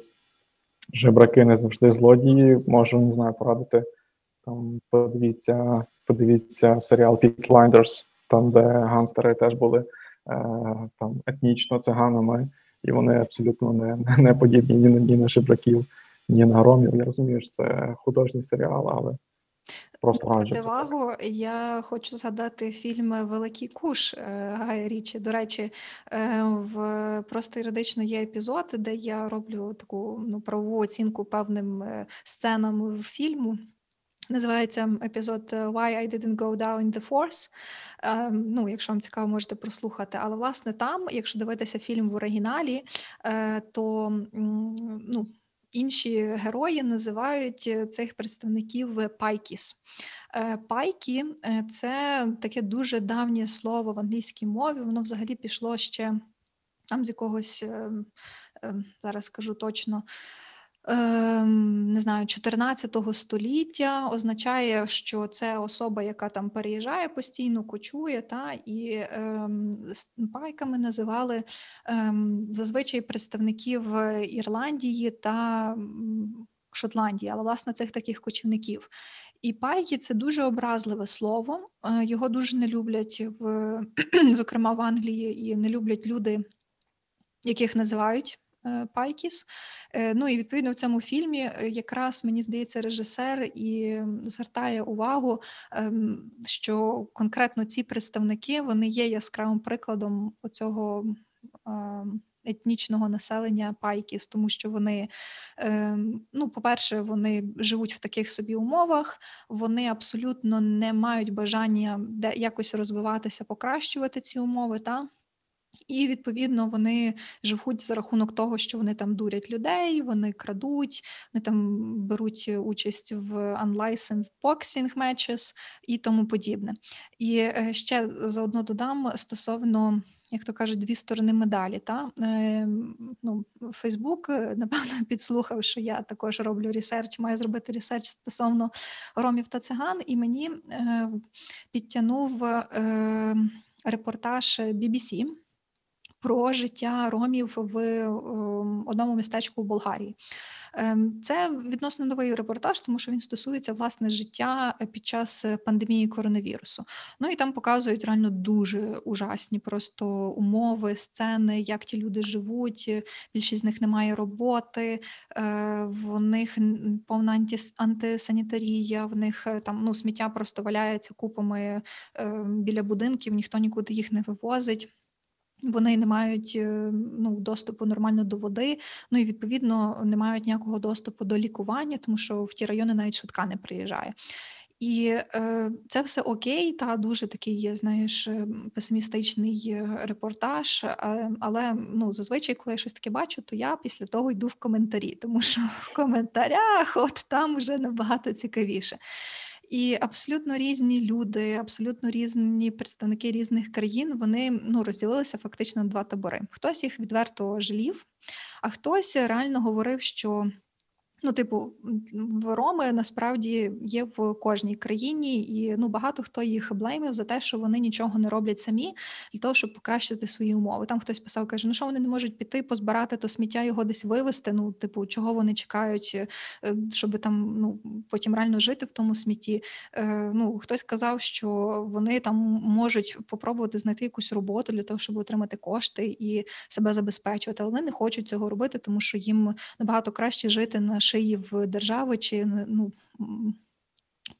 жебраки, не завжди злодії. Можу, не знаю, порадити. Там подивіться, подивіться серіал Peaky Blinders, там, де ганстери теж були е, там етнічно циганами, і вони абсолютно не, не подібні ні на ні на жебраків, ні на ромів. Я розумію, що це художній серіал, але просто противагу я хочу згадати фільм Великий Куш е, Гая Річі. До речі, е, в просто юридично є епізод, де я роблю таку ну, правову оцінку певним е, сценам фільму. Називається епізод Why I didn't go down in the force. Е, ну, якщо вам цікаво, можете прослухати. Але власне там, якщо дивитися фільм в оригіналі, е, то ну, інші герої називають е, цих представників пайкіс. Пайкі е, це таке дуже давнє слово в англійській мові. Воно взагалі пішло ще там з якогось е, е, зараз скажу точно. Ем, Не знаю, 14 століття означає, що це особа, яка там переїжджає постійно, кочує, та і ем, пайками називали ем, зазвичай представників е, Ірландії та Шотландії, але власне цих таких кочівників. І пайки це дуже образливе слово. е, Його дуже не люблять в зокрема в Англії, і не люблять люди, яких називають пайкіс. Е, Ну і відповідно в цьому фільмі е, якраз мені здається, режисер і звертає увагу, ем, що конкретно ці представники вони є яскравим прикладом оцього. ем, Етнічного населення пайкіс, тому що вони, ем, ну, по-перше, вони живуть в таких собі умовах, вони абсолютно не мають бажання де якось розвиватися, покращувати ці умови. Та? І відповідно вони живуть за рахунок того, що вони там дурять людей, вони крадуть, вони там беруть участь в unlicensed boxing matches і тому подібне. І е, ще заодно додам стосовно. Як то кажуть, дві сторони медалі. Та? Е, ну, Фейсбук, напевно, підслухав, що я також роблю ресерч, маю зробити ресерч стосовно ромів та циган, і мені е, підтягнув е, репортаж BBC про життя ромів в ем, одному містечку в Болгарії. Ем, Це відносно новий репортаж, тому що він стосується власне життя е, під час е, пандемії коронавірусу. Ну і там показують реально дуже ужасні просто умови, сцени, як ті люди живуть. е, Більшість з них не має роботи, в них повна антисанітарія, в них там ну сміття просто валяється купами біля будинків, ніхто нікуди їх не вивозить. Вони не мають е, ну, доступу нормально до води, ну і відповідно не мають ніякого доступу до лікування, тому що в ті райони навіть швидка не приїжджає. І е, це все окей, та дуже такий знаєш, е, песимістичний е, репортаж. але ну, зазвичай, коли я щось таке бачу, то я після того йду в коментарі, тому що в коментарях от там вже набагато цікавіше. І абсолютно різні люди, абсолютно різні представники різних країн, вони ну розділилися фактично на два табори. Хтось їх відверто жалів, а хтось реально говорив, що. Ну, типу, Роми насправді є в кожній країні, і ну багато хто їх блеймив за те, що вони нічого не роблять самі для того, щоб покращити свої умови. Там хтось писав, каже: ну що вони не можуть піти, позбирати то сміття, його десь вивезти. Ну, типу, чого вони чекають, е, щоб там ну потім реально жити в тому смітті. Е, Ну, хтось казав, що вони там можуть попробувати знайти якусь роботу для того, щоб отримати кошти і себе забезпечувати, але вони не хочуть цього робити, тому що їм набагато краще жити на шиї в держави чи ну.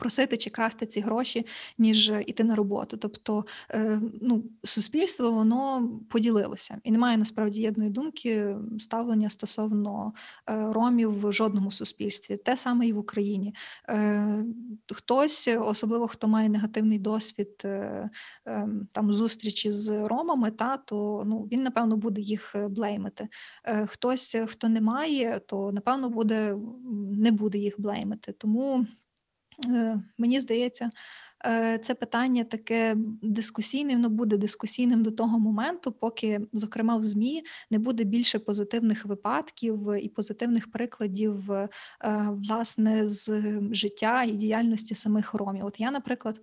Просити чи красти ці гроші, ніж іти на роботу. Тобто, е, ну, суспільство воно поділилося, і немає насправді єдної думки ставлення стосовно е, ромів в жодному суспільстві. Те саме і в Україні. Е, Хтось, особливо хто має негативний досвід е, е, там зустрічі з ромами, та то ну він напевно буде їх е, блеймити. Е, Хтось, е, хто не має, то напевно буде не буде їх блеймити. Тому Е, Мені здається, е, це питання таке дискусійне, воно буде дискусійним до того моменту, поки, зокрема, в ЗМІ не буде більше позитивних випадків і позитивних прикладів е, власне з життя і діяльності самих ромів. От я, наприклад.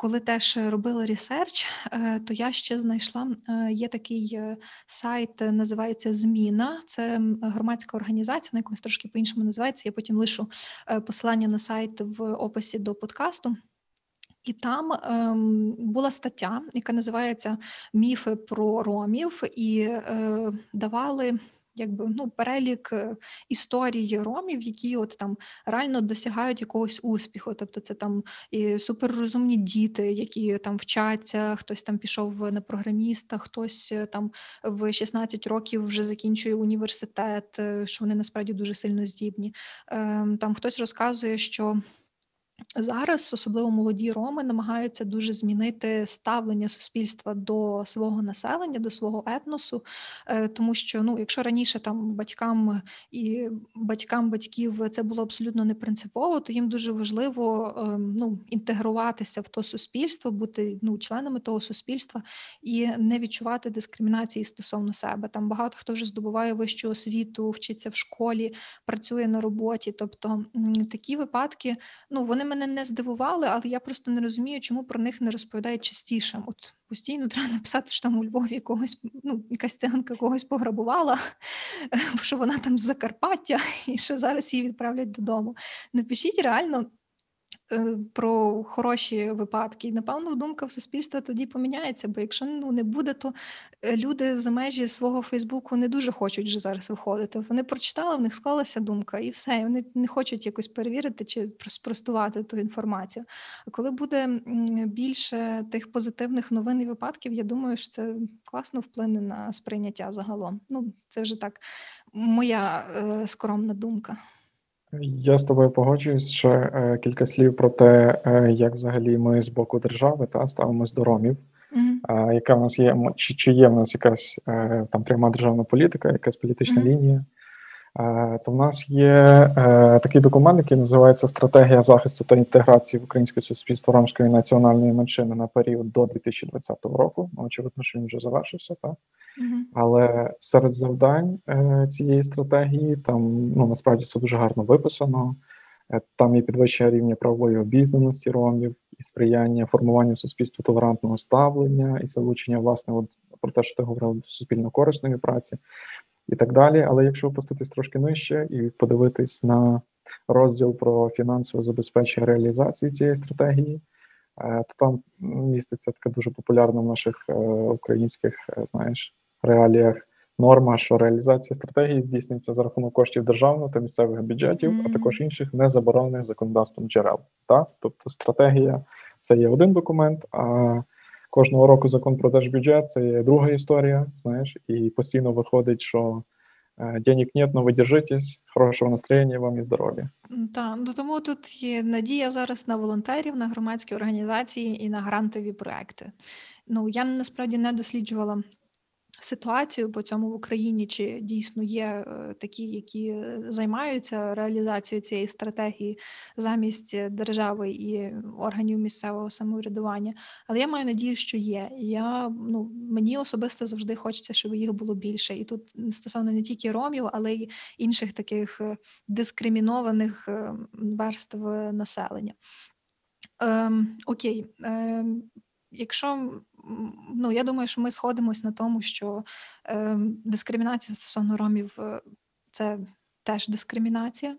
Коли теж робила research, е, то я ще знайшла е, є такий е, сайт, називається Зміна. Це громадська організація, на якомусь трошки по-іншому називається. Я потім лишу посилання на сайт в описі до подкасту. І там ем, була стаття, яка називається Міфи про ромів, і е, давали якби ну перелік е, історій ромів, які от там реально досягають якогось успіху. Тобто, це там і суперрозумні діти, які там вчаться, хтось там пішов на програміста, хтось е, там в 16 років вже закінчує університет, е, що вони насправді дуже сильно здібні. Ем, Там хтось розказує, що. Зараз особливо молоді роми намагаються дуже змінити ставлення суспільства до свого населення, до свого етносу, е, тому що ну, якщо раніше там батькам і батькам батьків це було абсолютно не принципово, то їм дуже важливо е, ну, інтегруватися в то суспільство, бути ну, членами того суспільства і не відчувати дискримінації стосовно себе. Там багато хто вже здобуває вищу освіту, вчиться в школі, працює на роботі. Тобто такі випадки, ну вони мене не здивували, але я просто не розумію, чому про них не розповідають частіше. От постійно треба написати, що там у Львові когось, ну, якась циганка когось пограбувала, що вона там з Закарпаття, і що зараз її відправлять додому. Напишіть реально. Е, Про хороші випадки, і напевно думка в суспільства тоді поміняється. Бо якщо ну не буде, то е, люди за межі свого Фейсбуку не дуже хочуть вже зараз виходити. Вони прочитали, в них склалася думка, і все. і Вони не хочуть якось перевірити чи прос- спростувати ту інформацію. А коли буде більше тих позитивних новин і випадків, я думаю, що це класно вплине на сприйняття загалом. Ну, це вже так моя е, скромна думка. Я з тобою погоджуюсь. Ще е, кілька слів про те, е, як взагалі ми з боку держави та ставимось до ромів. Мгм. Е, яка в нас є чи, чи є в нас якась е, там пряма державна політика, якась політична Мгм. лінія? Е, то в нас є е, такий документ, який називається Стратегія захисту та інтеграції в українське суспільство ромської національної меншини на період до 2020 року. Ну, очевидно, що він вже завершився, так. Але серед завдань е, цієї стратегії там ну насправді це дуже гарно виписано. Е, Там є підвищення рівня правової обізнаності ромів і сприяння формуванню суспільству толерантного ставлення і залучення, власне, от про те, що ти говорив, суспільно корисної праці. і так далі. Але якщо опуститись трошки нижче і подивитись на розділ про фінансове забезпечення реалізації цієї стратегії, е, то там міститься така дуже популярна в наших українських, знаєш, реаліях норма, що реалізація стратегії здійснюється за рахунок коштів державного та місцевих бюджетів, Мгм. а також інших незаборонених законодавством джерел. Так? Тобто стратегія це є один документ, а кожного року закон про держбюджет це є друга історія. Знаєш, і постійно виходить, що е, денег нет, но ви держитесь, хорошого настроєння вам і здоров'я. Так, ну тому тут є надія зараз на волонтерів, на громадські організації і на грантові проекти. Ну я насправді не досліджувала ситуацію по цьому в Україні, чи дійсно є е, такі, які е, займаються реалізацією цієї стратегії замість держави і органів місцевого самоврядування. Але я маю надію, що є. Я ну мені особисто завжди хочеться, щоб їх було більше. І тут стосовно не тільки ромів, але й інших таких е, дискримінованих верств населення. Ем, окей. Ем, якщо ну я думаю, що ми сходимось на тому, що ем, дискримінація стосовно ромів е, це теж дискримінація.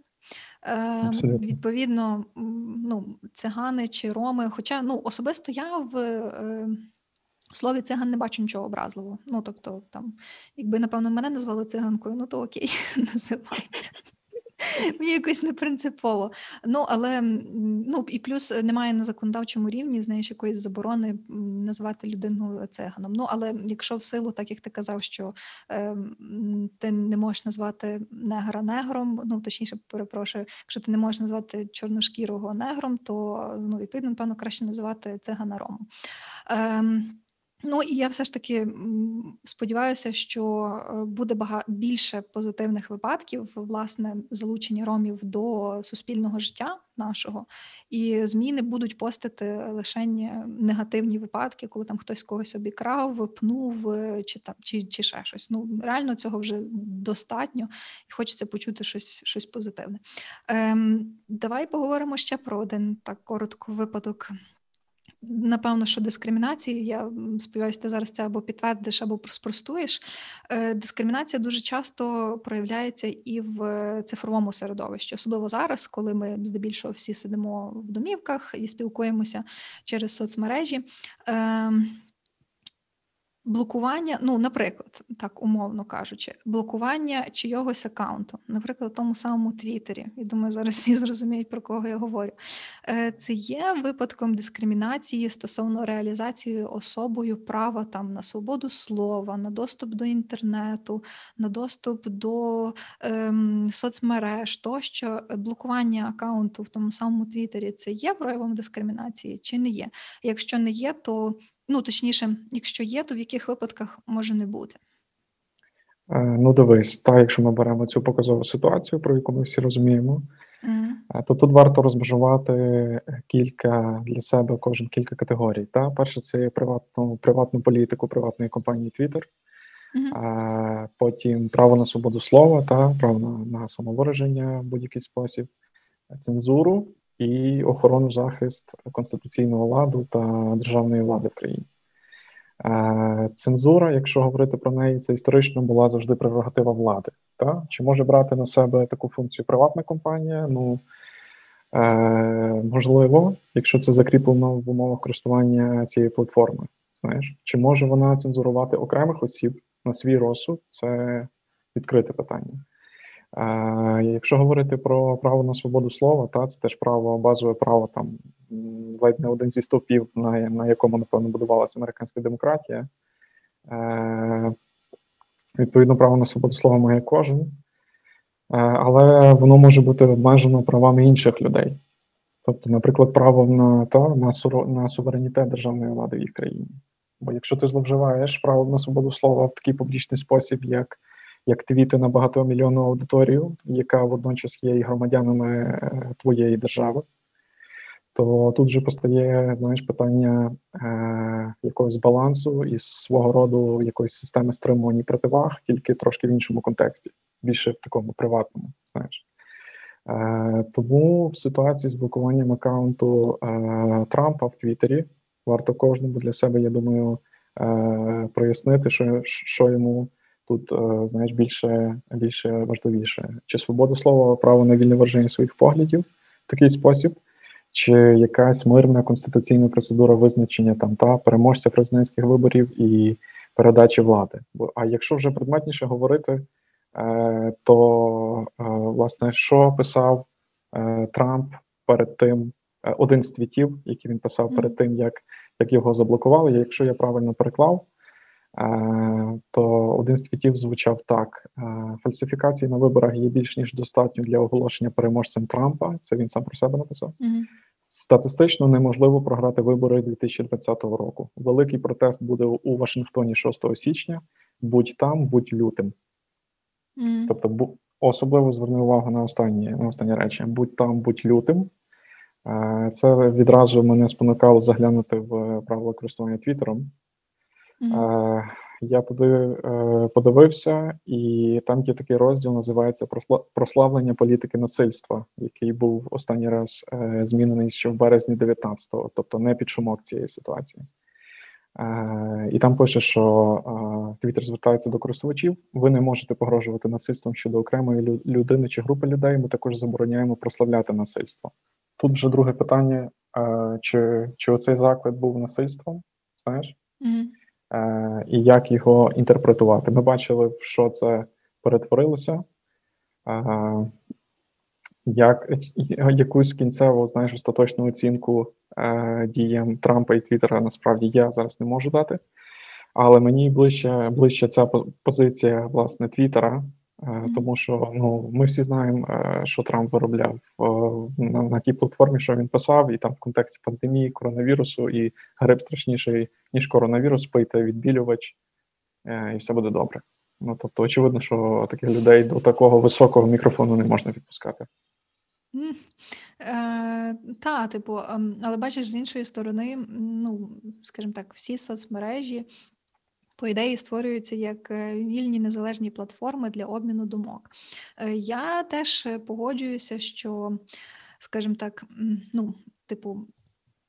Ем, Абсолютно. відповідно, ну, цигани чи роми, хоча ну, особисто я в е, слові циган не бачу нічого образливого. Ну, тобто, там, якби, напевно, мене назвали циганкою, ну то окей, називайте. Мені якось не принципово. Ну, але ну і плюс е, немає на законодавчому рівні, знаєш, якоїсь заборони називати людину циганом. Ну, але якщо в силу, так як ти казав, що е, ти не можеш назвати негра негром, ну точніше, перепрошую, якщо ти не можеш назвати чорношкірого негром, то ну, відповідно, напевно, краще називати цигана ромом. Ем, Ну і я все ж таки сподіваюся, що е, буде бага більше позитивних випадків власне залучення ромів до суспільного життя нашого, і ЗМІ не будуть постити лише негативні випадки, коли там хтось когось обікрав, пнув е, чи там чи, чи ще щось. Ну реально цього вже достатньо, і хочеться почути щось, щось позитивне. Ем, давай поговоримо ще про один так коротко випадок Напевно, що дискримінації, я сподіваюся, ти зараз це або підтвердиш, або спростуєш. Е, Дискримінація дуже часто проявляється і в цифровому середовищі, особливо зараз, коли ми здебільшого всі сидимо в домівках і спілкуємося через соцмережі. Блокування, ну, наприклад, так умовно кажучи, блокування чийогось аккаунту, наприклад, тому самому Твіттері, я думаю, зараз всі зрозуміють, про кого я говорю. Е, Це є випадком дискримінації стосовно реалізації особою права там на свободу слова, на доступ до інтернету, на доступ до ем, соцмереж, тощо блокування аккаунту в тому самому Твіттері це є проявом дискримінації чи не є? Якщо не є, то Ну, точніше, якщо є, то в яких випадках може не бути? Е, Ну, дивись, та якщо ми беремо цю показову ситуацію, про яку ми всі розуміємо, е, то тут варто розмежувати кілька для себе кожен кілька категорій. Та перше, це приватну приватну політику приватної компанії Twitter, а потім право на свободу слова та право на, на самовираження в будь-який спосіб, цензуру і охорону захист конституційного ладу та державної влади в країні. Е, Цензура, якщо говорити про неї, це історично була завжди прерогатива влади. Та? Чи може брати на себе таку функцію приватна компанія? Ну е, можливо, якщо це закріплено в умовах користування цієї платформи. Знаєш, чи може вона цензурувати окремих осіб на свій розсуд? Це відкрите питання. Якщо говорити про право на свободу слова, та це теж право, базове право там ледь не один зі стовпів, на, на якому напевно будувалася американська демократія. Е, Відповідно, право на свободу слова має кожен, е, але воно може бути обмежено правами інших людей. Тобто, наприклад, право на та на, на суверенітет державної влади в їх країні. Бо якщо ти зловживаєш правом на свободу слова в такий публічний спосіб, як як твіти на багатомільйонну аудиторію, яка водночас є і громадянами е, твоєї держави, то тут вже постає знаєш питання е, якогось балансу і свого роду якоїсь системи стримувань і противаг, тільки трошки в іншому контексті, більше в такому приватному. Знаєш. Е, Тому в ситуації з блокуванням аккаунту е, Трампа в Твіттері варто кожному для себе, я думаю, е, прояснити, що, що йому тут е, знаєш більше, більше важливіше. Чи свобода слова, право на вільне вираження своїх поглядів в такий спосіб, чи якась мирна конституційна процедура визначення там та переможця президентських виборів і передачі влади. Бо а якщо вже предметніше говорити, е, то е, власне що писав Трамп перед тим, один з твітів, який він писав перед тим, як, як його заблокували. Якщо я правильно переклав, то один з твітів звучав так: е, фальсифікації на виборах є більш ніж достатньо для оголошення переможцем Трампа. Це він сам про себе написав. Статистично неможливо програти вибори 2020 року. Великий протест буде у Вашингтоні 6 січня. Будь там, будь лютим. Мгм. Тобто, особливо зверни увагу на останні, на останні речі: будь там, будь лютим. Е, Це відразу мене спонукало заглянути в правила користування Твіттером. Е, Я туди е, подивився, і там є такий розділ, називається Прославлення політики насильства, який був останній раз е, змінений ще в березні 19-го, тобто не під шумок цієї ситуації. Е, І там пише, що Твіттер звертається до користувачів. Ви не можете погрожувати насильством щодо окремої людини чи групи людей. Ми також забороняємо прославляти насильство. Тут вже друге питання: чи, чи оцей заклик був насильством? Знаєш? Мгм. Е, і як його інтерпретувати. Ми бачили, в що це перетворилося, е, як, якусь кінцеву, знаєш, остаточну оцінку е, діям Трампа і Твіттера насправді я зараз не можу дати. Але мені ближче, ближче ця позиція власне Твіттера. Тому що ну ми всі знаємо, е, що Трамп виробляв е, на, на тій платформі, що він писав, і там в контексті пандемії, коронавірусу і грип страшніший ніж коронавірус, пийте відбілювач, е, і все буде добре. Ну тобто, очевидно, що таких людей до такого високого мікрофону не можна відпускати. М, Е, та, типу, ем, але бачиш, з іншої сторони, ну, скажімо так, всі соцмережі, по ідеї, створюються як е, вільні незалежні платформи для обміну думок. Е, Я теж е, погоджуюся, що, скажімо так, ну, типу,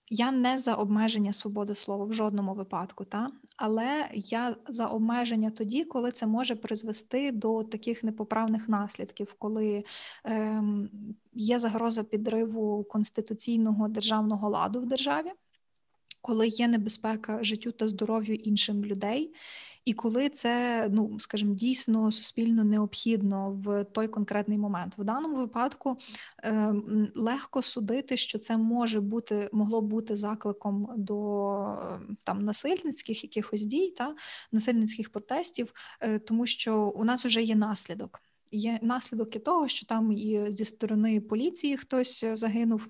я не за обмеження свободи слова в жодному випадку, та? але я за обмеження тоді, коли це може призвести до таких непоправних наслідків, коли ем, є загроза підриву конституційного державного ладу в державі, коли є небезпека життю та здоров'ю іншим людей. І коли це, ну скажімо, дійсно суспільно необхідно в той конкретний момент, в даному випадку е, легко судити, що це може бути могло бути закликом до е, там насильницьких якихось дій та насильницьких протестів, е, тому що у нас вже є наслідок. Є наслідок і того, що там і зі сторони поліції хтось е, загинув.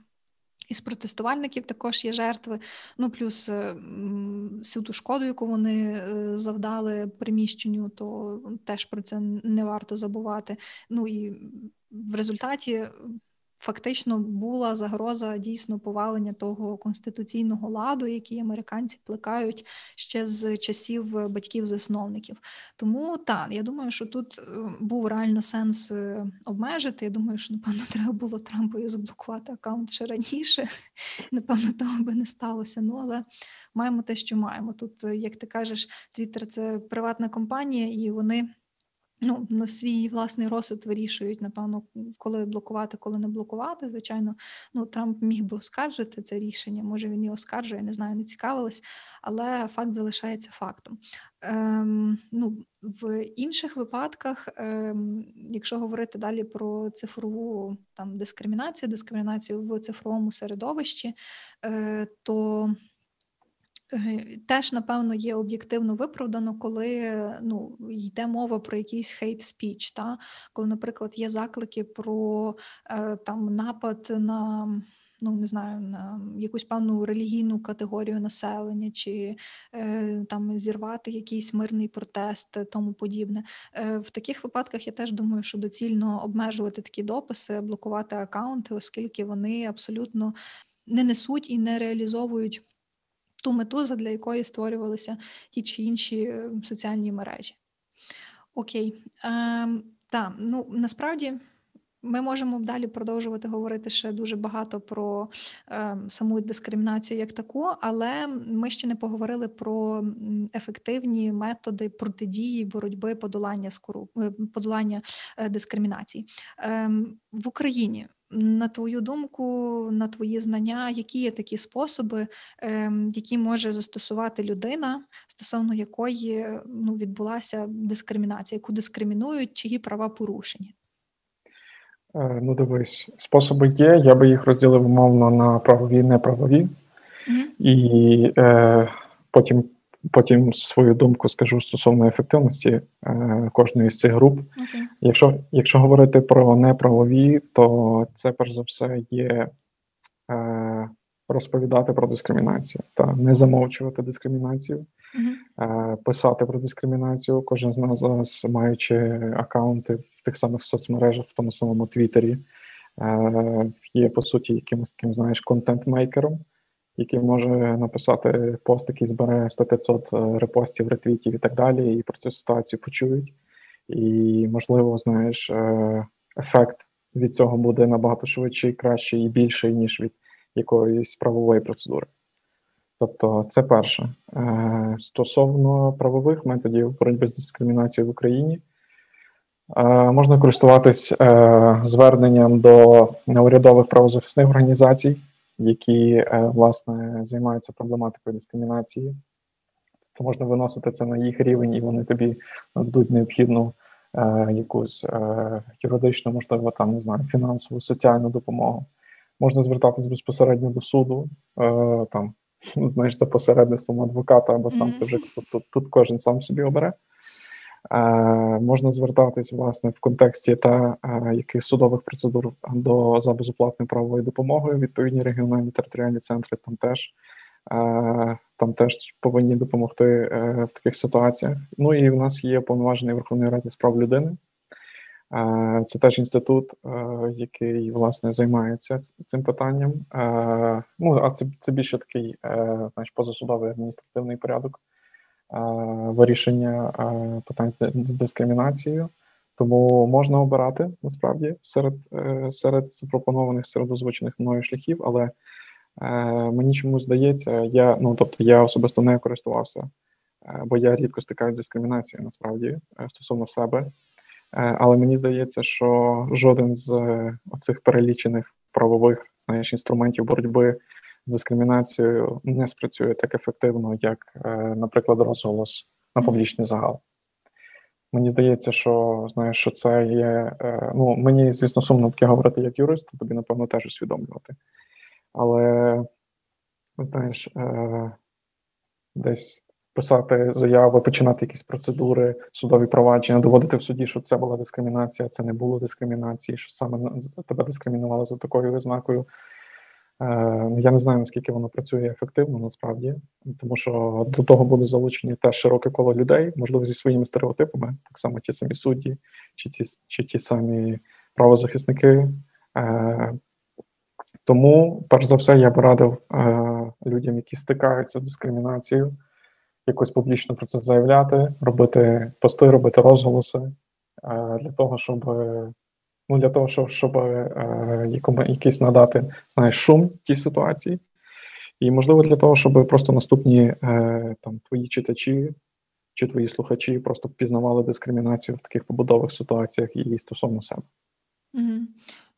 Із протестувальників також є жертви. Ну плюс е, всю ту шкоду, яку вони е, завдали приміщенню, то теж про це не варто забувати. Ну і в результаті фактично була загроза дійсно повалення того конституційного ладу, який американці плекають ще з часів батьків-засновників. Тому так, я думаю, що тут е, був реально сенс е, обмежити. Я думаю, що напевно треба було Трампові заблокувати аккаунт ще раніше. Напевно, того би не сталося. Ну але маємо те, що маємо. Тут, е, як ти кажеш, Твіттер це приватна компанія, і вони. Ну, на свій власний розсуд вирішують, напевно, коли блокувати, коли не блокувати. Звичайно, ну Трамп міг би оскаржити це рішення. Може він і оскаржує, не знаю, не цікавилась, але факт залишається фактом. Ем, ну, в інших випадках, ем, якщо говорити далі про цифрову там дискримінацію, дискримінацію в цифровому середовищі, е, то Теж, напевно, є об'єктивно виправдано, коли ну, йде мова про якийсь хейт спіч, та? коли, наприклад, є заклики про е, там напад на. Ну, не знаю, на якусь певну релігійну категорію населення, чи е, там зірвати якийсь мирний протест, тому подібне. Е, в таких випадках я теж думаю, що доцільно обмежувати такі дописи, блокувати акаунти, оскільки вони абсолютно не несуть і не реалізовують ту мету, задля якої створювалися ті чи інші е, соціальні мережі. Окей. Ем, так, ну насправді Ми можемо далі продовжувати говорити ще дуже багато про е, саму дискримінацію як таку, але ми ще не поговорили про ефективні методи протидії боротьби подолання скору... Е, подолання е, дискримінації е, в Україні. На твою думку, на твої знання, які є такі способи, е, які може застосувати людина, стосовно якої ну, відбулася дискримінація, яку дискримінують, чиї права порушені? Е, ну, дивись, способи є. Я би їх розділив умовно на правові і неправові, mm-hmm. і е, потім потім свою думку скажу стосовно ефективності е, кожної з цих груп. Okay. Якщо якщо говорити про неправові, то це перш за все є е, розповідати про дискримінацію та не замовчувати дискримінацію. Uh-huh. Писати про дискримінацію. Кожен з нас зараз, маючи акаунти в тих самих соцмережах, в тому самому Твіттері, е, є по суті якимось таким, знаєш, контент-мейкером, який може написати пост, який збере 100-500 е, репостів, ретвітів і так далі, і про цю ситуацію почують. І, можливо, знаєш, ефект від цього буде набагато швидший, кращий і більший, ніж від якоїсь правової процедури. Тобто, це перше. Е, стосовно правових методів боротьби з дискримінацією в Україні, е, можна користуватись е, зверненням до неурядових правозахисних організацій, які власне займаються проблематикою дискримінації. То можна виносити це на їх рівень, і вони тобі нададуть необхідну якусь юридичну, можливо, там не знаю, фінансову, соціальну допомогу. Можна звертатись безпосередньо до суду, там знаєш, за посередництвом адвоката або сам mm-hmm. це вже тут, тут, тут кожен сам собі обере. Е, Можна звертатись власне в контексті та е, яких судових процедур до за безоплатною правовою допомогою. Відповідні регіональні територіальні центри там теж е, там теж повинні допомогти в таких ситуаціях. Ну і в нас є повноважений Верховної Ради з прав людини. Це теж інститут, який власне займається цим питанням. Ну а це це більше такий е, позасудовий адміністративний порядок вирішення питань з дискримінацією. Тому можна обирати насправді серед серед запропонованих серед озвучених мною шляхів, але мені чомусь здається, я ну тобто я особисто не користувався, бо я рідко стикаюся з дискримінацією насправді стосовно себе. Е, але мені здається, що жоден з е, оцих перелічених правових знаєш, інструментів боротьби з дискримінацією не спрацює так ефективно, як, е, наприклад, розголос на публічний загал. Мені здається, що знаєш, що це є. Ну, мені, звісно, сумно таке говорити як юрист, тобі, напевно, теж усвідомлювати. Але, знаєш, десь писати заяви, починати якісь процедури, судові провадження, доводити в суді, що це була дискримінація, це не було дискримінації, що саме тебе дискримінували за такою ознакою. Е, я не знаю, наскільки воно працює ефективно насправді, тому що до того буде залучені теж широке коло людей, можливо, зі своїми стереотипами, так само ті самі судді, чи ті, чи ті самі правозахисники. Е, тому, перш за все, я б радив е, людям, які стикаються з дискримінацією якось публічно про це заявляти, робити пости, робити розголоси для того, щоб ну для того, щоб щоб е, якийсь надати знаєш, шум тій ситуації, і можливо для того, щоб просто наступні е, там твої читачі чи твої слухачі просто впізнавали дискримінацію в таких побудових ситуаціях і стосовно себе. Угу.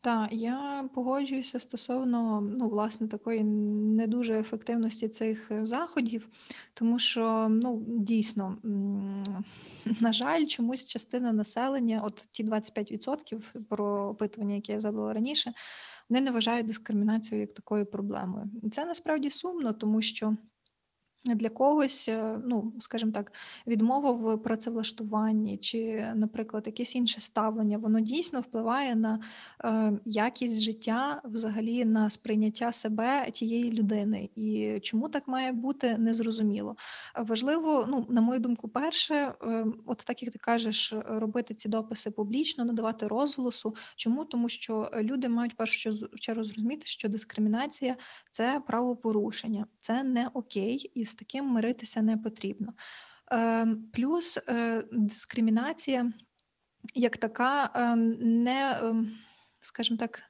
Так, я погоджуюся стосовно ну, власне такої не дуже ефективності цих е, заходів, тому що ну дійсно, на жаль, чомусь частина населення, от ті 25% про опитування, яке я задала раніше, вони не вважають дискримінацію як такою проблемою. І це насправді сумно, тому що. Для когось, е, ну скажімо так, відмова в працевлаштуванні чи, наприклад, якесь інше ставлення, воно дійсно впливає на е, якість життя, взагалі на сприйняття себе тієї людини. І чому так має бути, незрозуміло. Важливо, ну на мою думку, перше, е, от так як ти кажеш, робити ці дописи публічно, надавати розголосу. Чому? Тому що люди мають першу чергу зрозуміти, що дискримінація це правопорушення, це не окей. І з таким миритися не потрібно. Ем, плюс е, дискримінація як така ем, не ем, скажімо так,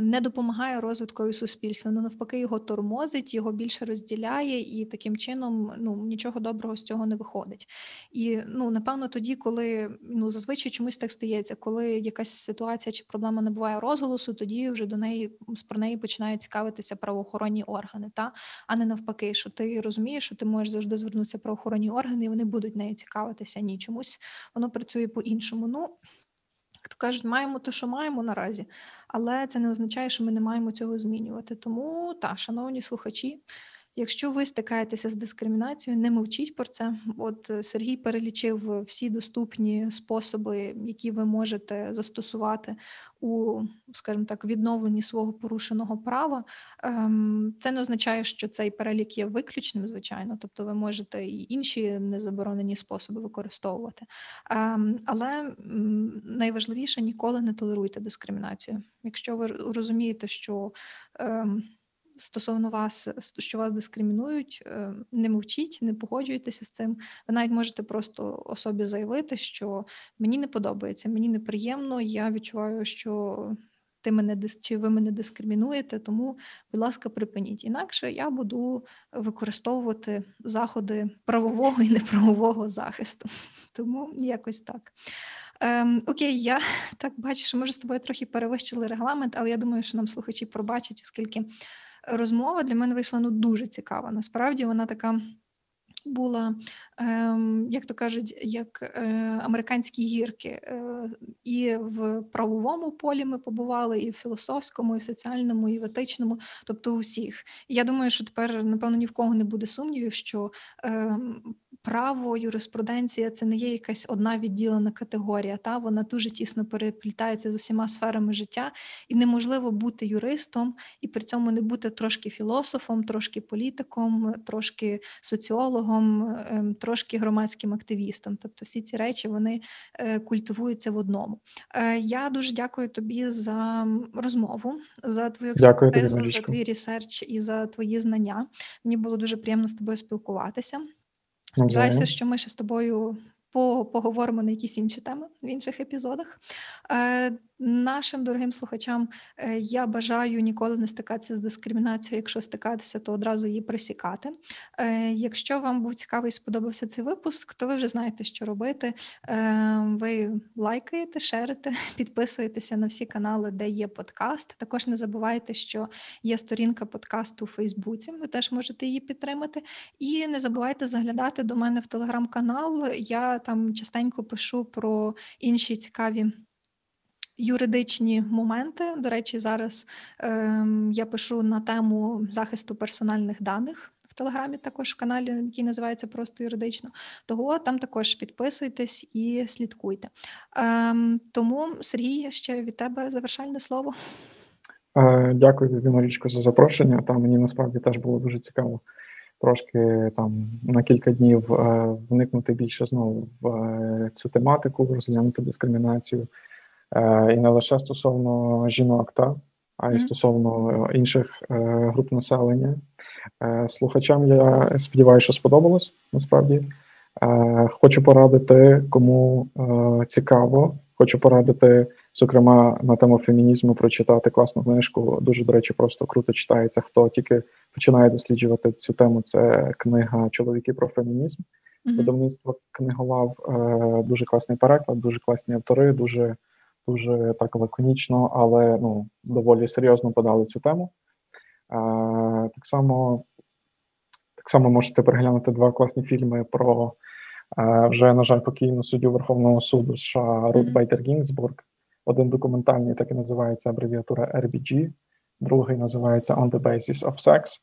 не допомагає розвиткові суспільства. Ну, навпаки, його тормозить, його більше розділяє, і таким чином ну, нічого доброго з цього не виходить. І ну, напевно, тоді, коли ну, зазвичай чомусь так стається, коли якась ситуація чи проблема набуває розголосу, тоді вже до неї про неї починають цікавитися правоохоронні органи, та а не навпаки, що ти розумієш, що ти можеш завжди звернутися правоохоронні органи, і вони будуть нею цікавитися. Ні, чомусь воно працює по-іншому. Ну як то кажуть, маємо те, що маємо наразі, але це не означає, що ми не маємо цього змінювати. Тому та, шановні слухачі, якщо ви стикаєтеся з дискримінацією, не мовчіть про це. От е, Сергій перелічив всі доступні способи, які ви можете застосувати у, скажімо так, відновленні свого порушеного права. Ем, Це не означає, що цей перелік є виключним, звичайно, тобто ви можете і інші незаборонені способи використовувати. Ем, Але найважливіше ніколи не толеруйте дискримінацію. Якщо ви розумієте, що ем, стосовно вас, що вас дискримінують, е, не мовчіть, не погоджуйтеся з цим. Ви навіть можете просто особі заявити, що мені не подобається, мені неприємно, я відчуваю, що ти мене чи ви мене дискримінуєте, тому, будь ласка, припиніть. Інакше я буду використовувати заходи правового і неправового захисту. Тому якось так. Ем, окей, я так бачу, що ми з тобою трохи перевищили регламент, але я думаю, що нам слухачі пробачать, оскільки розмова для мене вийшла ну дуже цікава. Насправді вона така. Була, ем, як то кажуть, як е, американські гірки, е, і в правовому полі ми побували, і в філософському, і в соціальному, і в етичному, тобто у всіх. Я думаю, що тепер, напевно, ні в кого не буде сумнівів, що ем, право, юриспруденція це не є якась одна відділена категорія. Та вона дуже тісно переплітається з усіма сферами життя, і неможливо бути юристом і при цьому не бути трошки філософом, трошки політиком, трошки соціологом, ем, трошки громадським активістом. Тобто, всі ці речі вони е, культивуються в одному. Е, Я дуже дякую тобі за розмову, за твою Дякую експертизу, за твій ресерч і за твої знання. Мені було дуже приємно з тобою спілкуватися. Сподіваюся, що ми ще з тобою по- поговоримо на якісь інші теми в інших епізодах. Нашим дорогим слухачам е, я бажаю ніколи не стикатися з дискримінацією. Якщо стикатися, то одразу її пресікати. Е, якщо вам був цікавий і сподобався цей випуск, то ви вже знаєте, що робити. Е, ви лайкаєте, шерите, підписуєтеся на всі канали, де є подкаст. Також не забувайте, що є сторінка подкасту у Фейсбуці. Ви теж можете її підтримати. І не забувайте заглядати до мене в телеграм-канал. Я там частенько пишу про інші цікаві. Юридичні моменти. До речі, зараз ем, я пишу на тему захисту персональних даних в Телеграмі, також в каналі, який називається Просто юридично. Того там також підписуйтесь і слідкуйте. Ем, тому, Сергій, ще від тебе завершальне слово. Е, Дякую тобі, за запрошення. Та мені насправді теж було дуже цікаво трошки там на кілька днів е, вникнути більше знову в е, цю тематику, розглянути дискримінацію. Е, І не лише стосовно жінок, та, а й стосовно інших е, груп населення. Е, Слухачам я сподіваюся, що сподобалось насправді. Е, Хочу порадити, кому е, цікаво. Хочу порадити, зокрема, на тему фемінізму прочитати класну книжку. Дуже, до речі, просто круто читається. Хто тільки починає досліджувати цю тему, це книга Чоловіки про фемінізм. Видавництво книголав. Е, Дуже класний переклад, дуже класні автори, дуже, дуже так лаконічно, але ну, доволі серйозно подали цю тему. Так само так само можете переглянути два класні фільми про вже, на жаль, покійну суддю Верховного суду США Рут Байтер Гінзбург. Один документальний, так і називається абревіатура RBG, другий називається On the Basis of Sex.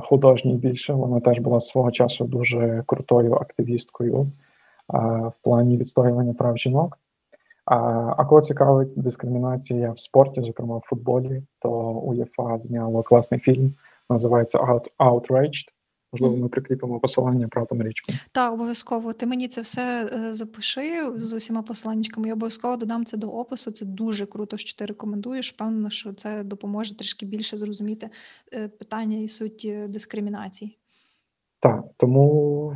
Художній більше. Вона теж була свого часу дуже крутою активісткою в плані відстоювання прав жінок. А, кого цікавить дискримінація в спорті, зокрема в футболі, то УЄФА зняло класний фільм, називається Out, Outraged. Можливо, ми прикріпимо посилання правда Марічку. Так, обов'язково. Ти мені це все е, запиши з усіма посланнячками. Я обов'язково додам це до опису. Це дуже круто, що ти рекомендуєш. Певно, що це допоможе трішки більше зрозуміти е, питання і суть е, дискримінації. Так, тому,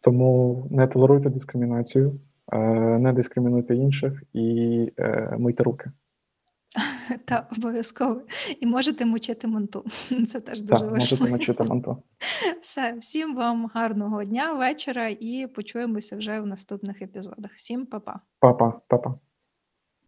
тому не толеруйте дискримінацію, не дискримінуйте інших і е, мийте руки. Та обов'язково. І можете мочити манту. Це теж дуже Так, важливо. можете мочити манто. Все, всім вам гарного дня, вечора і почуємося вже в наступних епізодах. Всім па-па. Па-па, па-па.